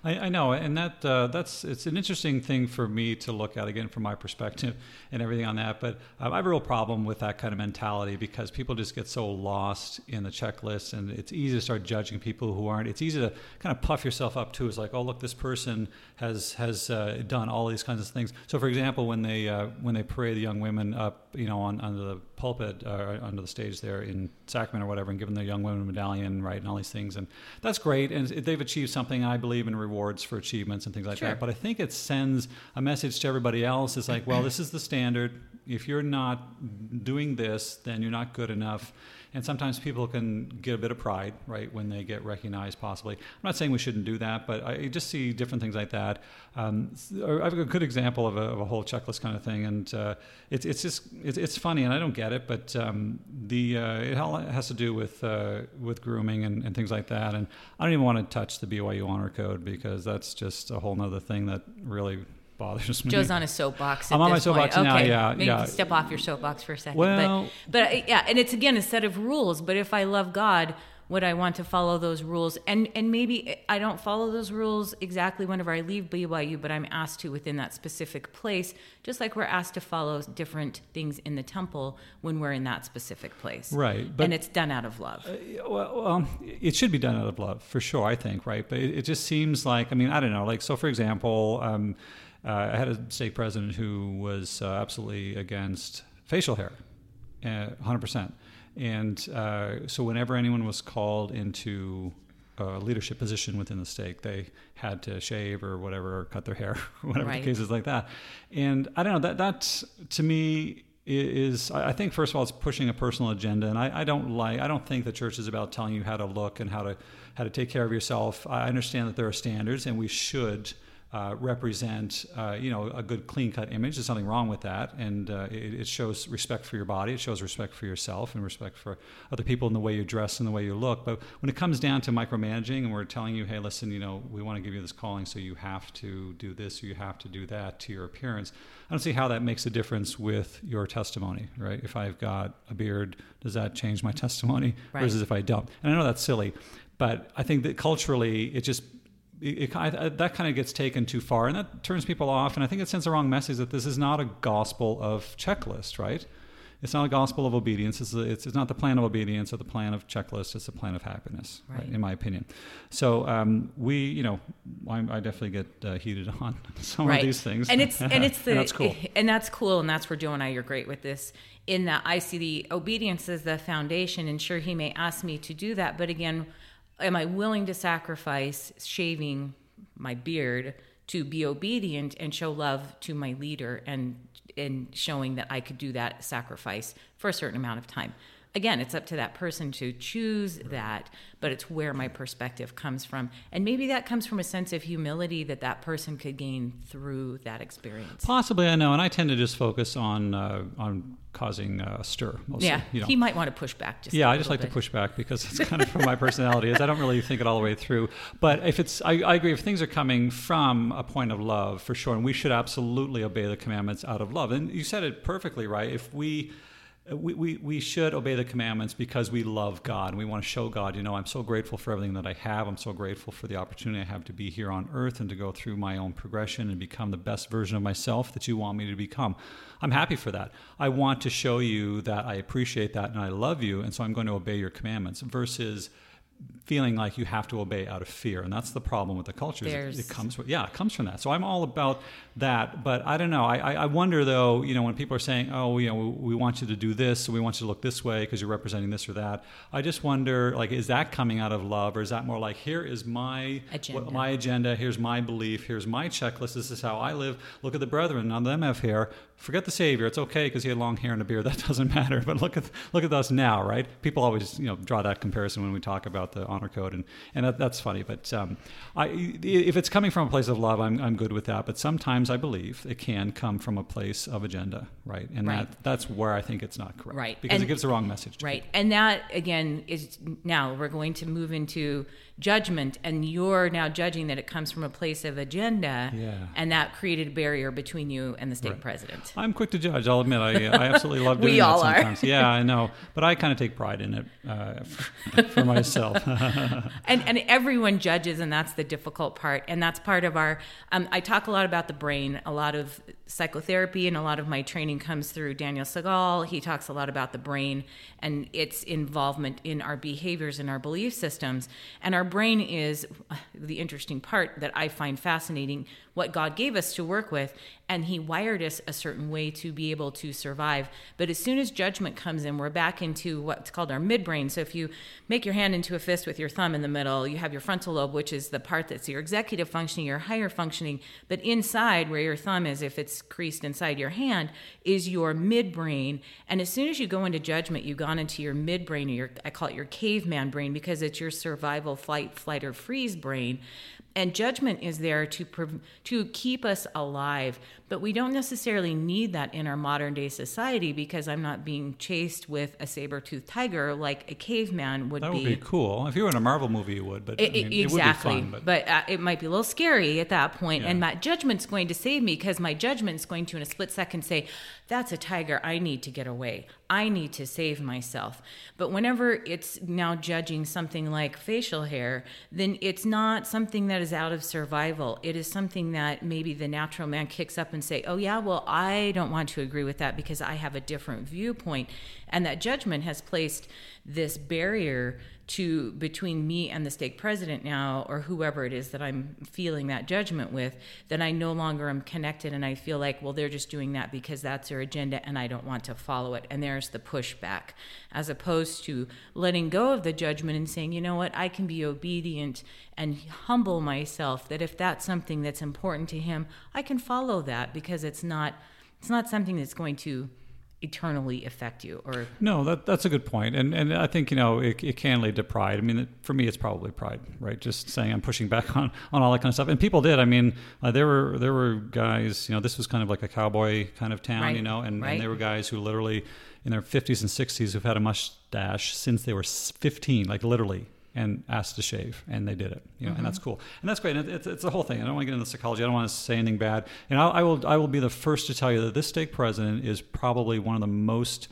I, I, know, and that uh, that's it's an interesting thing for me to look at again from my perspective and everything on that. But I have a real problem with that kind of mentality because people just get so lost in the checklist, and it's easy to start judging people who aren't. It's easy to kind of puff yourself up too. It's like, oh, look, this person has has uh, done all these kinds of things. So, for example, when they uh, when they parade the young women up, you know, on under the pulpit or uh, under the stage there in Sacrament or whatever, and giving the young women medallion, right, and all these things, and that's great, and they've achieved something. I believe in rewards for achievements and things like sure. that. But I think it sends a message to everybody else. It's like, well, this is the standard. If you're not doing this, then you're not good enough and sometimes people can get a bit of pride, right, when they get recognized. Possibly, I'm not saying we shouldn't do that, but I just see different things like that. Um, I have a good example of a, of a, whole checklist kind of thing, and uh, it's it's just it's, it's, funny, and I don't get it, but um, the uh, it has to do with uh, with grooming and, and things like that. And I don't even want to touch the BYU honor code because that's just a whole other thing that really bothers me. Joe's on a soapbox. I'm on my soapbox point. now. Okay. Yeah, Maybe yeah. step off your soapbox for a second. Well, but, but yeah, and it's again a set of rules. But if I love God, would I want to follow those rules? And and maybe I don't follow those rules exactly whenever I leave BYU, but I'm asked to within that specific place, just like we're asked to follow different things in the temple when we're in that specific place. Right. But, and it's done out of love. Uh, well, um, it should be done out of love for sure. I think right, but it, it, just seems like I mean I don't know. Like so, for example. Um, uh, I had a stake president who was uh, absolutely against facial hair, uh, 100%. And uh, so whenever anyone was called into a leadership position within the state, they had to shave or whatever, or cut their hair, whatever right. the case is like that. And I don't know, that, that to me is I think first of all it's pushing a personal agenda, and I, I, don't like I don't think the church is about telling you how to look and how to how to take care of yourself. I understand that there are standards, and we should uh, represent, uh, you know, a good clean cut image. There's nothing wrong with that, and uh, it, it, shows respect for your body. It shows respect for yourself and respect for other people in the way you dress and the way you look. But when it comes down to micromanaging, and we're telling you, hey, listen, you know, we want to give you this calling, so you have to do this or you have to do that to your appearance. I don't see how that makes a difference with your testimony, right? If I've got a beard, does that change my testimony right. versus if I don't? And I know that's silly, but I think that culturally, it just it, it, that kind of gets taken too far, and that turns people off. And I think it sends the wrong message that this is not a gospel of checklist, right? It's not a gospel of obedience. It's, a, it's, it's, not the plan of obedience or the plan of checklist. It's the plan of happiness, right. Right, in my opinion. So um, we, you know, I, I definitely get uh, heated on some right. of these things, and it's and it's the and that's cool, and that's cool, and that's where Joe and I are great with this. In that I see the obedience as the foundation, and sure, he may ask me to do that, but again am I willing to sacrifice shaving my beard to be obedient and show love to my leader and and showing that I could do that sacrifice for a certain amount of time. Again, it's up to that person to choose that, but it's where my perspective comes from. And maybe that comes from a sense of humility that that person could gain through that experience. Possibly, I know. And I tend to just focus on uh, on causing a stir. Mostly, yeah, you know. he might want to push back. Just yeah, I just like bit. to push back because it's kind of from my personality. Is I don't really think it all the way through. But if it's, I, I, agree. If things are coming from a point of love, for sure, and we should absolutely obey the commandments out of love. And you said it perfectly, right? If we Uh, we, we, we should obey the commandments because we love God and we want to show God, you know, I'm so grateful for everything that I have. I'm so grateful for the opportunity I have to be here on earth and to go through my own progression and become the best version of myself that you want me to become. I'm happy for that. I want to show you that I appreciate that and I love you, and so I'm going to obey your commandments versus feeling like you have to obey out of fear and that's the problem with the culture it, it, comes from yeah it comes from that. So i'm all about that but i don't know. I, I wonder though you know when people are saying oh you know we, we want you to do this so we want you to look this way because you're representing this or that i just wonder like is that coming out of love or is that more like here is my agenda. my agenda here's my belief here's my checklist this is how i live. Look at the brethren none of them have hair. Forget the savior it's okay because he had long hair and a beard that doesn't matter but look at look at us now right? People always you know draw that comparison when we talk about the honor code, and and that, that's funny. But um, I, if it's coming from a place of love, I'm I'm good with that. But sometimes I believe it can come from a place of agenda, right? And right. that that's where I think it's not correct, right? Because and, it gives the wrong message. right, people. and that again is now we're going to move into judgment and you're now judging that it comes from a place of agenda yeah. and that created a barrier between you and the stake right. president i'm quick to judge i'll admit i, I absolutely love doing we all that sometimes are. yeah i know but i kind of take pride in it uh, for, for myself and, and everyone judges and that's the difficult part. And that's part of our um, i talk a lot about the brain a lot of psychotherapy and a lot of my training comes through Daniel Siegel. He talks a lot about the brain and its involvement in our behaviors and our belief systems. And our brain is the interesting part that I find fascinating what God gave us to work with, and He wired us a certain way to be able to survive. But as soon as judgment comes in, we're back into what's called our midbrain. So if you make your hand into a fist with your thumb in the middle, you have your frontal lobe, which is the part that's your executive functioning, your higher functioning. But inside, where your thumb is, if it's creased inside your hand, is your midbrain. And as soon as you go into judgment, you've gone into your midbrain, or your, I call it your caveman brain, because it's your survival, flight, flight, or freeze brain and judgment is there to to keep us alive but we don't necessarily need that in our modern day society because i'm not being chased with a saber-toothed tiger like a caveman would that be that would be cool if you were in a marvel movie you would but it, I mean, exactly it fun, but, but uh, it might be a little scary at that point. Yeah. and my judgment's going to save me because my judgment's going to in a split second say that's a tiger i need to get away i need to save myself but whenever it's now judging something like facial hair then it's not something that is out of survival. It is something that maybe the natural man kicks up and say, "Oh yeah, well I don't want to agree with that because I have a different viewpoint." And that judgment has placed this barrier to between me and the stake president now or whoever it is that I'm feeling that judgment with that I no longer am connected and I feel like well they're just doing that because that's their agenda and I don't want to follow it. And there's the pushback as opposed to letting go of the judgment and saying you know what I can be obedient and humble myself that if that's something that's important to him I can follow that because it's not it's not something that's going to eternally affect you or? No that that's a good point and and i think you know it, it can lead to pride. I mean it, for me it's probably pride right? Just saying i'm pushing back on on all that kind of stuff. And people did. I mean uh, there were there were guys you know this was kind of like a cowboy kind of town Right, you know and, right. and there were guys who literally in their 50s and 60s who've had a mustache since they were 15 like literally and asked to shave and they did it you know and that's cool. And that's great and it, it's, it's the whole thing. I don't want to get into psychology i don't want to say anything bad. And I, I will i will be the first to tell you that this stake president is probably one of the most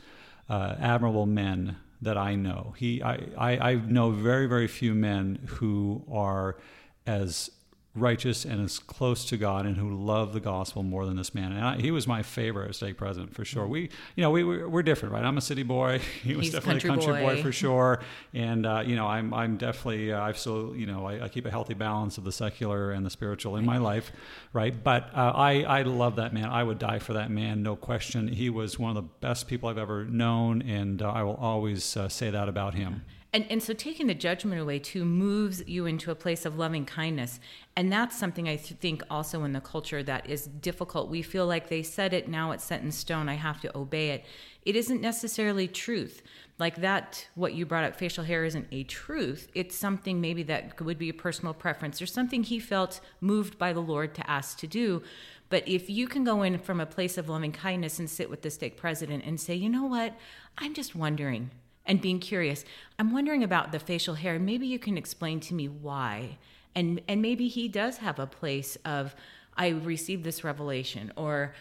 uh, admirable men that i know. He I, I i know very very few men who are as righteous and as close to God and who love the gospel more than this man. And I, he was my favorite stake president for sure. We, you know, we, we we're different, right? I'm a city boy. He was He's definitely country a country boy. boy. for sure. And uh, you know, I'm I'm definitely uh, I've so you know I, I keep a healthy balance of the secular and the spiritual in my life, right? But uh, I I love that man. I would die for that man, no question. He was one of the best people I've ever known, and uh, I will always uh, say that about him. And, and so taking the judgment away too moves you into a place of loving kindness. And that's something I th- think also in the culture that is difficult. We feel like they said it, now it's set in stone, I have to obey it. It isn't necessarily truth. Like that, what you brought up, facial hair isn't a truth. It's something maybe that would be a personal preference or something he felt moved by the Lord to ask to do. But if you can go in from a place of loving kindness and sit with the stake president and say, you know what, I'm just wondering, and being curious. I'm wondering about the facial hair. Maybe you can explain to me why. And and maybe he does have a place of I received this revelation or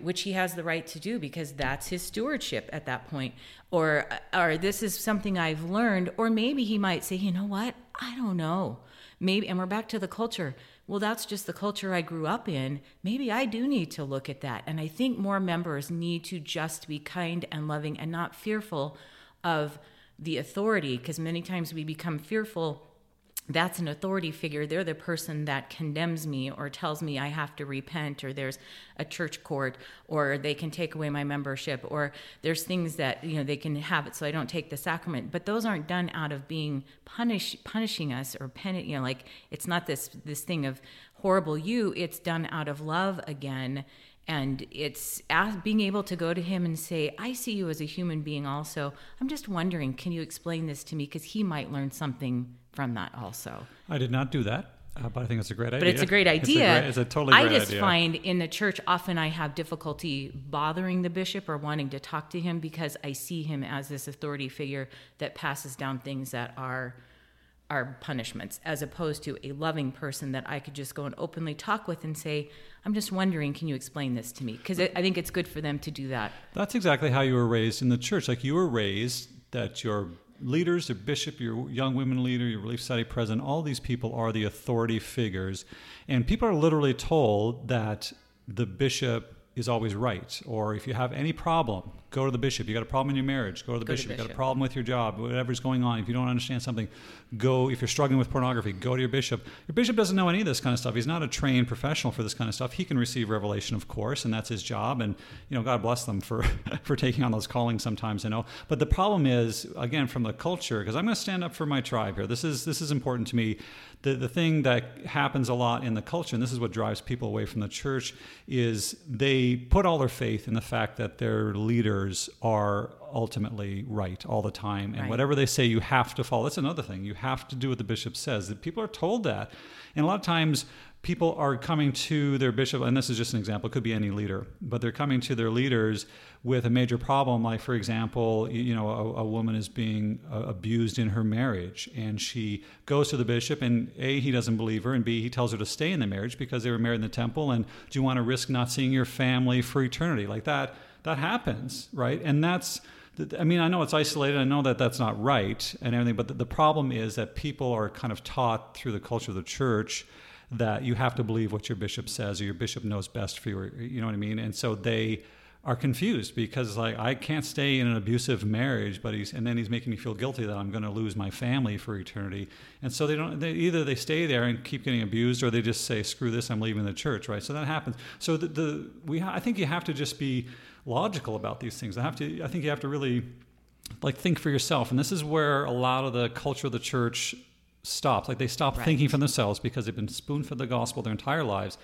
which he has the right to do because that's his stewardship at that point or uh, or this is something I've learned or maybe he might say, "You know what? I don't know." Maybe and we're back to the culture. Well, that's just the culture I grew up in. Maybe I do need to look at that. And I think more members need to just be kind and loving and not fearful of the authority because many times we become fearful that's an authority figure. They're the person that condemns me or tells me i have to repent or there's a church court or they can take away my membership or there's things that you know they can have it so i don't take the sacrament. But those aren't done out of being punish punishing us or pen you know like it's not this this thing of horrible you. It's done out of love again and it's as being able to go to him and say i see you as a human being also i'm just wondering can you explain this to me because he might learn something from that also I did not do that, uh, but I think it's a great idea. but it's a great idea. It's a great- It's a, totally i just idea. find in the church often i have difficulty bothering the bishop or wanting to talk to him because i see him as this authority figure that passes down things that are are punishments as opposed to a loving person that I could just go and openly talk with and say, I'm just wondering, can you explain this to me? Because I think it's good for them to do that. That's exactly how you were raised in the church. Like you were raised that your leaders, your bishop, your young women leader, your relief society president, all these people are the authority figures. And people are literally told that the bishop is always right. Or if you have any problem, go to the bishop. You got a problem in your marriage, go to the Go to bishop. You got a problem with your job, whatever's going on. If you don't understand something, go. If you're struggling with pornography, go to your bishop. Your bishop doesn't know any of this kind of stuff. He's not a trained professional for this kind of stuff. He can receive revelation, of course, and that's his job. And you know, God bless them for for taking on those callings sometimes. You know, but the problem is again from the culture because I'm going to stand up for my tribe here. This is this is important to me. The the thing that happens a lot in the culture, and this is what drives people away from the church, is they put all their faith in the fact that their leaders are ultimately right all the time. And Right. whatever they say you have to follow. That's another thing. You have to do what the bishop says that people are told that. And a lot of times people are coming to their bishop and this is just an example it could be any leader but they're coming to their leaders with a major problem like for example you, know a, a woman is being uh, abused in her marriage and she goes to the bishop and a he doesn't believe her and b he tells her to stay in the marriage because they were married in the temple and do you want to risk not seeing your family for eternity? Like that that happens right and that's I mean, I know it's isolated. I know that that's not right and everything, but the, problem is that people are kind of taught through the culture of the church that you have to believe what your bishop says or your bishop knows best for you. You know what I mean? And so they are confused because like I can't stay in an abusive marriage, but he's and then he's making me feel guilty that I'm going to lose my family for eternity. And so they don't. They, either they stay there and keep getting abused, or they just say, "Screw this, I'm leaving the church." Right? So that happens. So the, the we I think you have to just be logical about these things. I have to. I think you have to really like think for yourself. And this is where a lot of the culture of the church stops. Like they stop Right. thinking for themselves because they've been spoon fed the gospel their entire lives.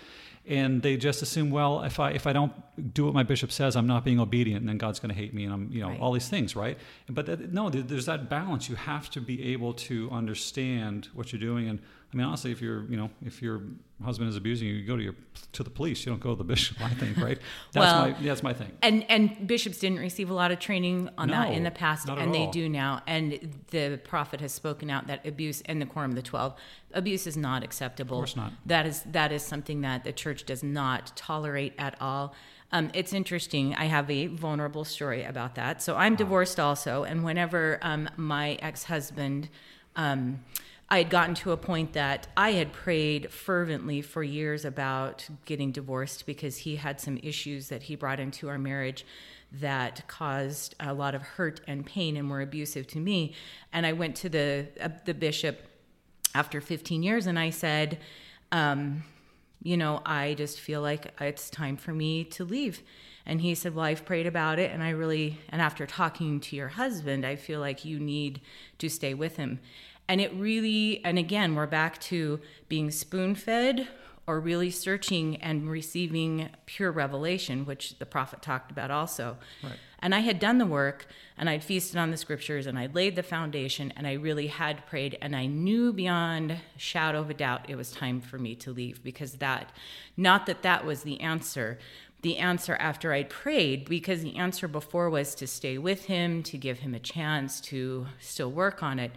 And they just assume, well, if I if I don't do what my bishop says, I'm not being obedient, and then God's going to hate me, and I'm you know Right. all these things, right? But that, no, there's that balance. You have to be able to understand what you're doing, and I mean, honestly, if you're you know if your husband is abusing you, you go to your to the police. You don't go to the bishop. I think, right? That's Well, my that's my thing. And and bishops didn't receive a lot of training on that in the past, and they do now. And the prophet has spoken out that abuse and the quorum of the twelve, abuse is not acceptable. Of course not. That is that is something that the church does not tolerate at all. Um, it's interesting. I have a vulnerable story about that. So I'm divorced also, and whenever um, my ex-husband. Um, I had gotten to a point that I had prayed fervently for years about getting divorced because he had some issues that he brought into our marriage that caused a lot of hurt and pain and were abusive to me. And I went to the uh, the bishop after 15 years and I said, um, you know, I just feel like it's time for me to leave. And he said, Well, I've prayed about it, and I really, and after talking to your husband, I feel like you need to stay with him. And it really, and again, we're back to being spoon fed or really searching and receiving pure revelation, which the prophet talked about also. Right. And I had done the work and I'd feasted on the scriptures and I'd laid the foundation and I really had prayed and I knew beyond shadow of a doubt it was time for me to leave because that, not that that was the answer, the answer after I'd prayed, because the answer before was to stay with him, to give him a chance to still work on it.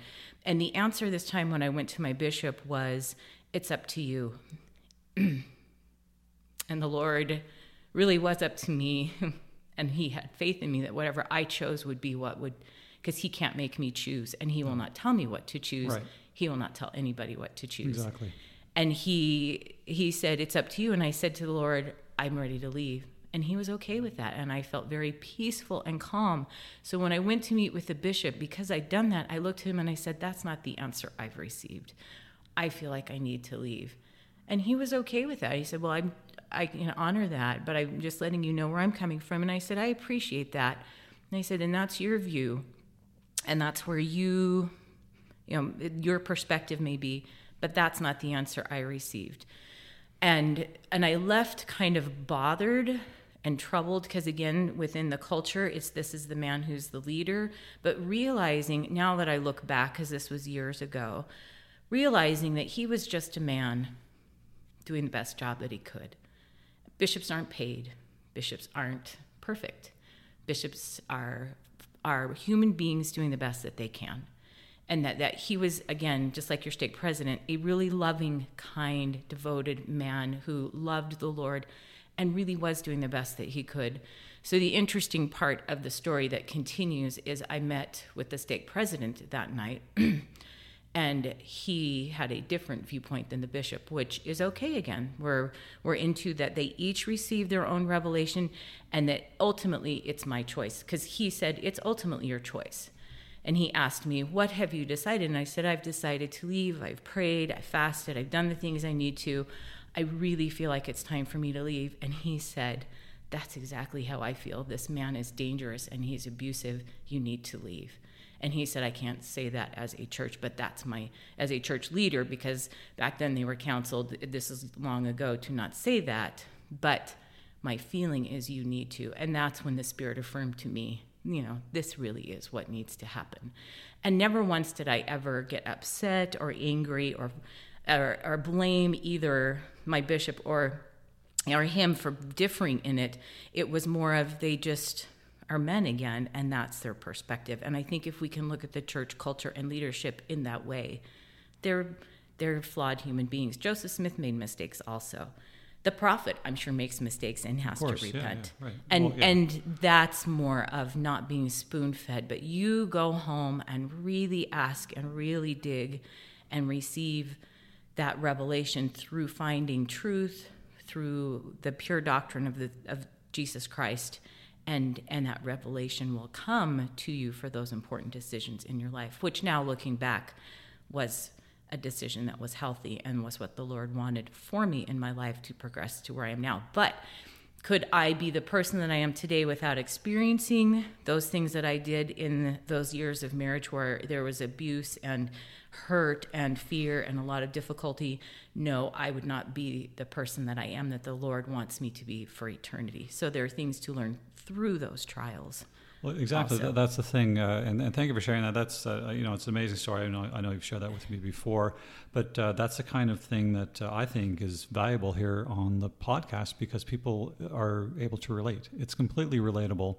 And the answer this time when I went to my bishop was, It's up to you. and the Lord really was up to me. and he had faith in me that whatever I chose would be what would, because he can't make me choose and he will mm. not tell me what to choose. Right. He will not tell anybody what to choose. Exactly. and he he said it's up to you. And i said to the lord i'm ready to leave. And he was okay with that and i felt very peaceful and calm. So when i went to meet with the bishop because i'd done that i looked at him and i said that's not the answer i've received. I feel like i need to leave. And he was okay with that. He said well i'm i can honor that but i'm just letting you know where i'm coming from. And i said i appreciate that. And i said and that's your view and that's where you you know your perspective may be but that's not the answer i received. And and i left kind of bothered and troubled because again within the culture it's this is the man who's the leader. But realizing now that i look back because this was years ago realizing that he was just a man doing the best job that he could bishops aren't paid. Bishops aren't perfect. Bishops are are human beings doing the best that they can. And that, that he was again just like your stake president a really loving kind devoted man who loved the lord and really was doing the best that he could. So the interesting part of the story that continues is i met with the stake president that night and he had a different viewpoint than the bishop which is okay again. We're we're into that they each receive their own revelation and that ultimately it's my choice. Because he said it's ultimately your choice. And he asked me what have you decided? And i said i've decided to leave. I've prayed. I've fasted. I've done the things i need to. I really feel like it's time for me to leave. And he said that's exactly how i feel. This man is dangerous and he's abusive. You need to leave and he said i can't say that as a church but that's my as a church leader because back then they were counseled this is long ago to not say that but my feeling is you need to. And that's when the spirit affirmed to me you know this really is what needs to happen. And never once did i ever get upset or angry or or, or blame either my bishop or or him for differing in it. It was more of they just are men again and that's their perspective and i think if we can look at the church culture and leadership in that way they're they're flawed human beings joseph smith made mistakes also the prophet i'm sure makes mistakes and has course, to yeah, repent yeah, right. and Well, yeah. and that's more of not being spoon fed but you go home and really ask and really dig and receive that revelation through finding truth through the pure doctrine of the of Jesus Christ and and that revelation will come to you for those important decisions in your life which now looking back was a decision that was healthy and was what the Lord wanted for me in my life to progress to where I am now. But could I be the person that I am today without experiencing those things that I did in those years of marriage where there was abuse and hurt and fear and a lot of difficulty? No, I would not be the person that I am that the Lord wants me to be for eternity. So there are things to learn through those trials. Well, exactly. also. That's the thing, uh, and, and thank you for sharing that. That's uh, you know, it's an amazing story. I know, I know you've shared that with me before, but uh, that's the kind of thing that uh, I think is valuable here on the podcast because people are able to relate. It's completely relatable,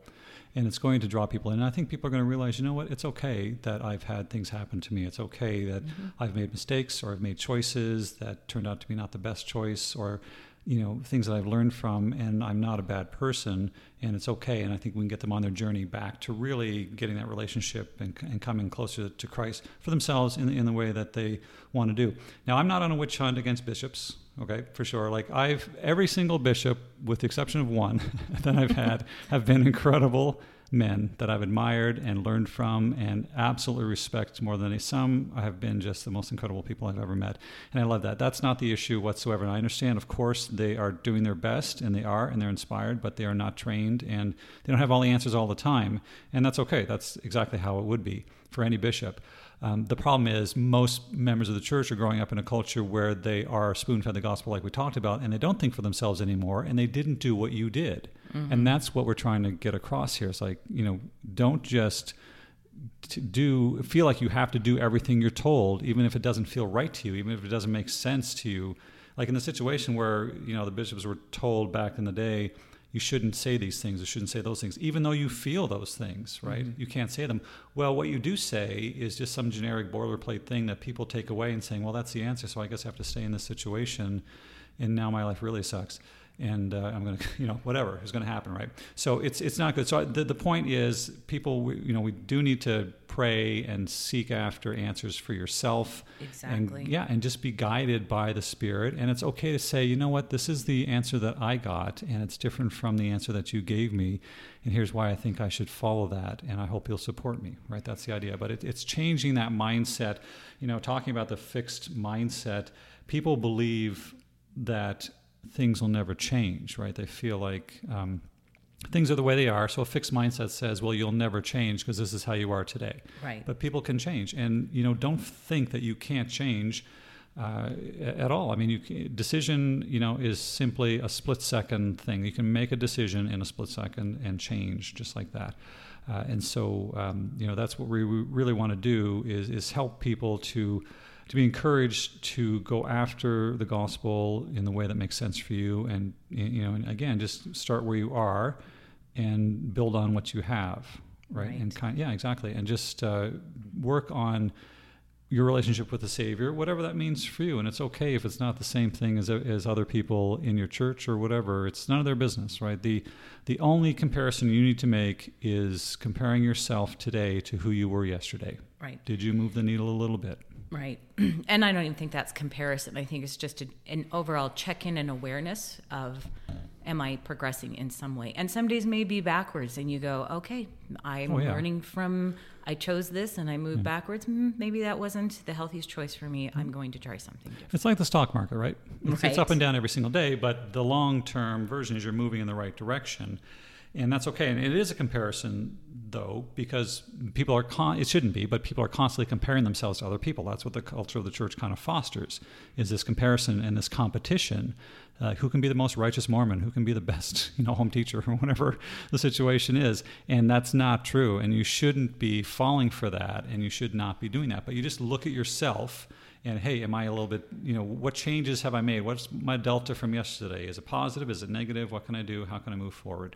and it's going to draw people in. And I think people are going to realize, you know what? It's okay that I've had things happen to me. It's okay that Mm-hmm. I've made mistakes or I've made choices that turned out to be not the best choice or you know things that I've learned from, and I'm not a bad person, and it's okay. And I think we can get them on their journey back to really getting that relationship and, and coming closer to Christ for themselves in, in the way that they want to do. Now, I'm not on a witch hunt against bishops, okay, for sure. Like I've every single bishop, with the exception of one that I've had, have been incredible men that I've admired and learned from and absolutely respect more than any. Some I have been just the most incredible people I've ever met. And I love that. That's not the issue whatsoever. And I understand, of course, they are doing their best and they are and they're inspired, but they are not trained and they don't have all the answers all the time. And that's okay. That's exactly how it would be for any bishop. Um, the problem is most members of the church are growing up in a culture where they are spoon fed the gospel, like we talked about, and they don't think for themselves anymore, and they didn't do what you did. And that's what we're trying to get across here. It's like, you know, don't just to do feel like you have to do everything you're told, even if it doesn't feel right to you, even if it doesn't make sense to you. Like in the situation where you know the bishops were told back in the day, you shouldn't say these things, you shouldn't say those things, even though you feel those things, mm-hmm. right? You can't say them. Well, what you do say is just some generic boilerplate thing that people take away and saying, well, that's the answer, so I guess I have to stay in this situation, and now my life really sucks and uh, I'm going to, you know, whatever is going to happen, right? So it's it's not good. So the, the point is, people, we, you know, we do need to pray and seek after answers for yourself. Exactly. And, yeah, and just be guided by the Spirit. And it's okay to say, you know what, this is the answer that I got, and it's different from the answer that you gave me, and here's why I think I should follow that, and I hope you'll support me, right? That's the idea. But it, it's changing that mindset. You know, talking about the fixed mindset, people believe that things will never change, right? They feel like um, things are the way they are. So a fixed mindset says, well, you'll never change because this is how you are today. Right. But people can change. And, you know, don't think that you can't change uh, at all. I mean, you, decision, you know, is simply a split second thing. You can make a decision in a split second and change just like that. Uh, and so, um, you know, that's what we really want to do is, is help people to to be encouraged to go after the gospel in the way that makes sense for you and you know and again just start where you are and build on what you have right, Right. and kind yeah exactly. And just uh, work on your relationship with the savior whatever that means for you. And it's okay if it's not the same thing as, as other people in your church or whatever. It's none of their business right? The the only comparison you need to make is comparing yourself today to who you were yesterday. Right. did you move the needle a little bit Right. And I don't even think that's comparison. I think it's just a, an overall check in and awareness of am I progressing in some way? And some days may be backwards, and you go, okay, I'm Oh, yeah. learning from, I chose this and I moved backwards. Mm, maybe that wasn't the healthiest choice for me. I'm going to try something different. It's like the stock market, right? It's, it's up and down every single day, but the long term version is you're moving in the right direction. And that's okay. And it is a comparison, though, because people are, con- it shouldn't be, but people are constantly comparing themselves to other people. That's what the culture of the church kind of fosters, is this comparison and this competition. Uh, who can be the most righteous Mormon? Who can be the best, you know, home teacher, or whatever the situation is? And that's not true. And you shouldn't be falling for that, and you should not be doing that. But you just look at yourself and hey, am I a little bit, you know, what changes have I made? What's my delta from yesterday? Is it positive? Is it negative? What can I do? How can I move forward?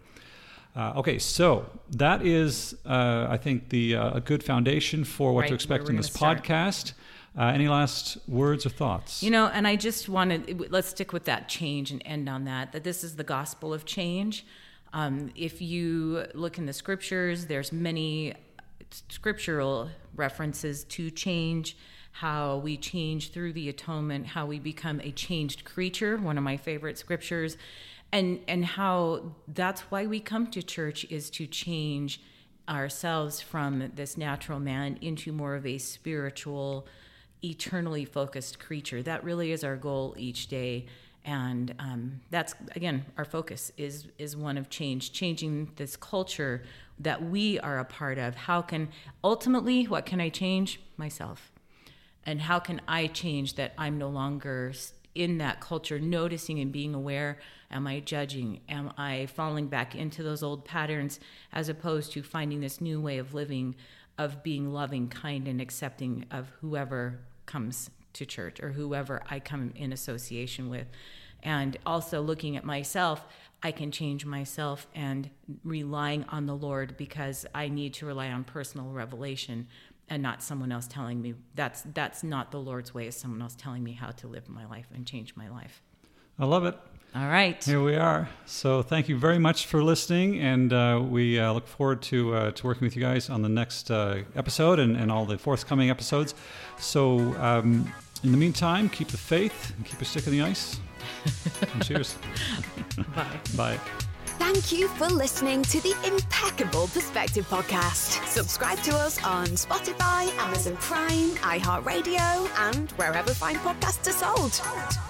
Uh, okay, so that is, uh, I think, the uh, a good foundation for what Right, to expect in this podcast. Uh, any last words or thoughts? You know, and I just wanted, let's stick with that change and end on that, that this is the gospel of change. Um, if you look in the scriptures, there's many scriptural references to change, how we change through the atonement, how we become a changed creature, one of my favorite scriptures, and, and how that's why we come to church is to change ourselves from this natural man into more of a spiritual, eternally focused creature. That really is our goal each day. and um, that's again our focus is is one of change changing this culture that we are a part of how can ultimately what can i change myself and how can i change that i'm no longer in that culture noticing and being aware am i judging am i falling back into those old patterns as opposed to finding this new way of living of being loving kind and accepting of whoever comes to church or whoever I come in association with. And also looking at myself, I can change myself and relying on the Lord because I need to rely on personal revelation and not someone else telling me that's that's not the Lord's way, is someone else telling me how to live my life and change my life. I love it. All right. Here we are. So thank you very much for listening, and uh, we uh, look forward to uh, to working with you guys on the next uh, episode and, and all the forthcoming episodes. So um, in the meantime, keep the faith and keep a stick in the ice. and cheers. Bye. Bye. Thank you for listening to the Impeccable Perspective podcast. Subscribe to us on Spotify, Amazon Prime, iHeartRadio, and wherever fine podcasts are sold.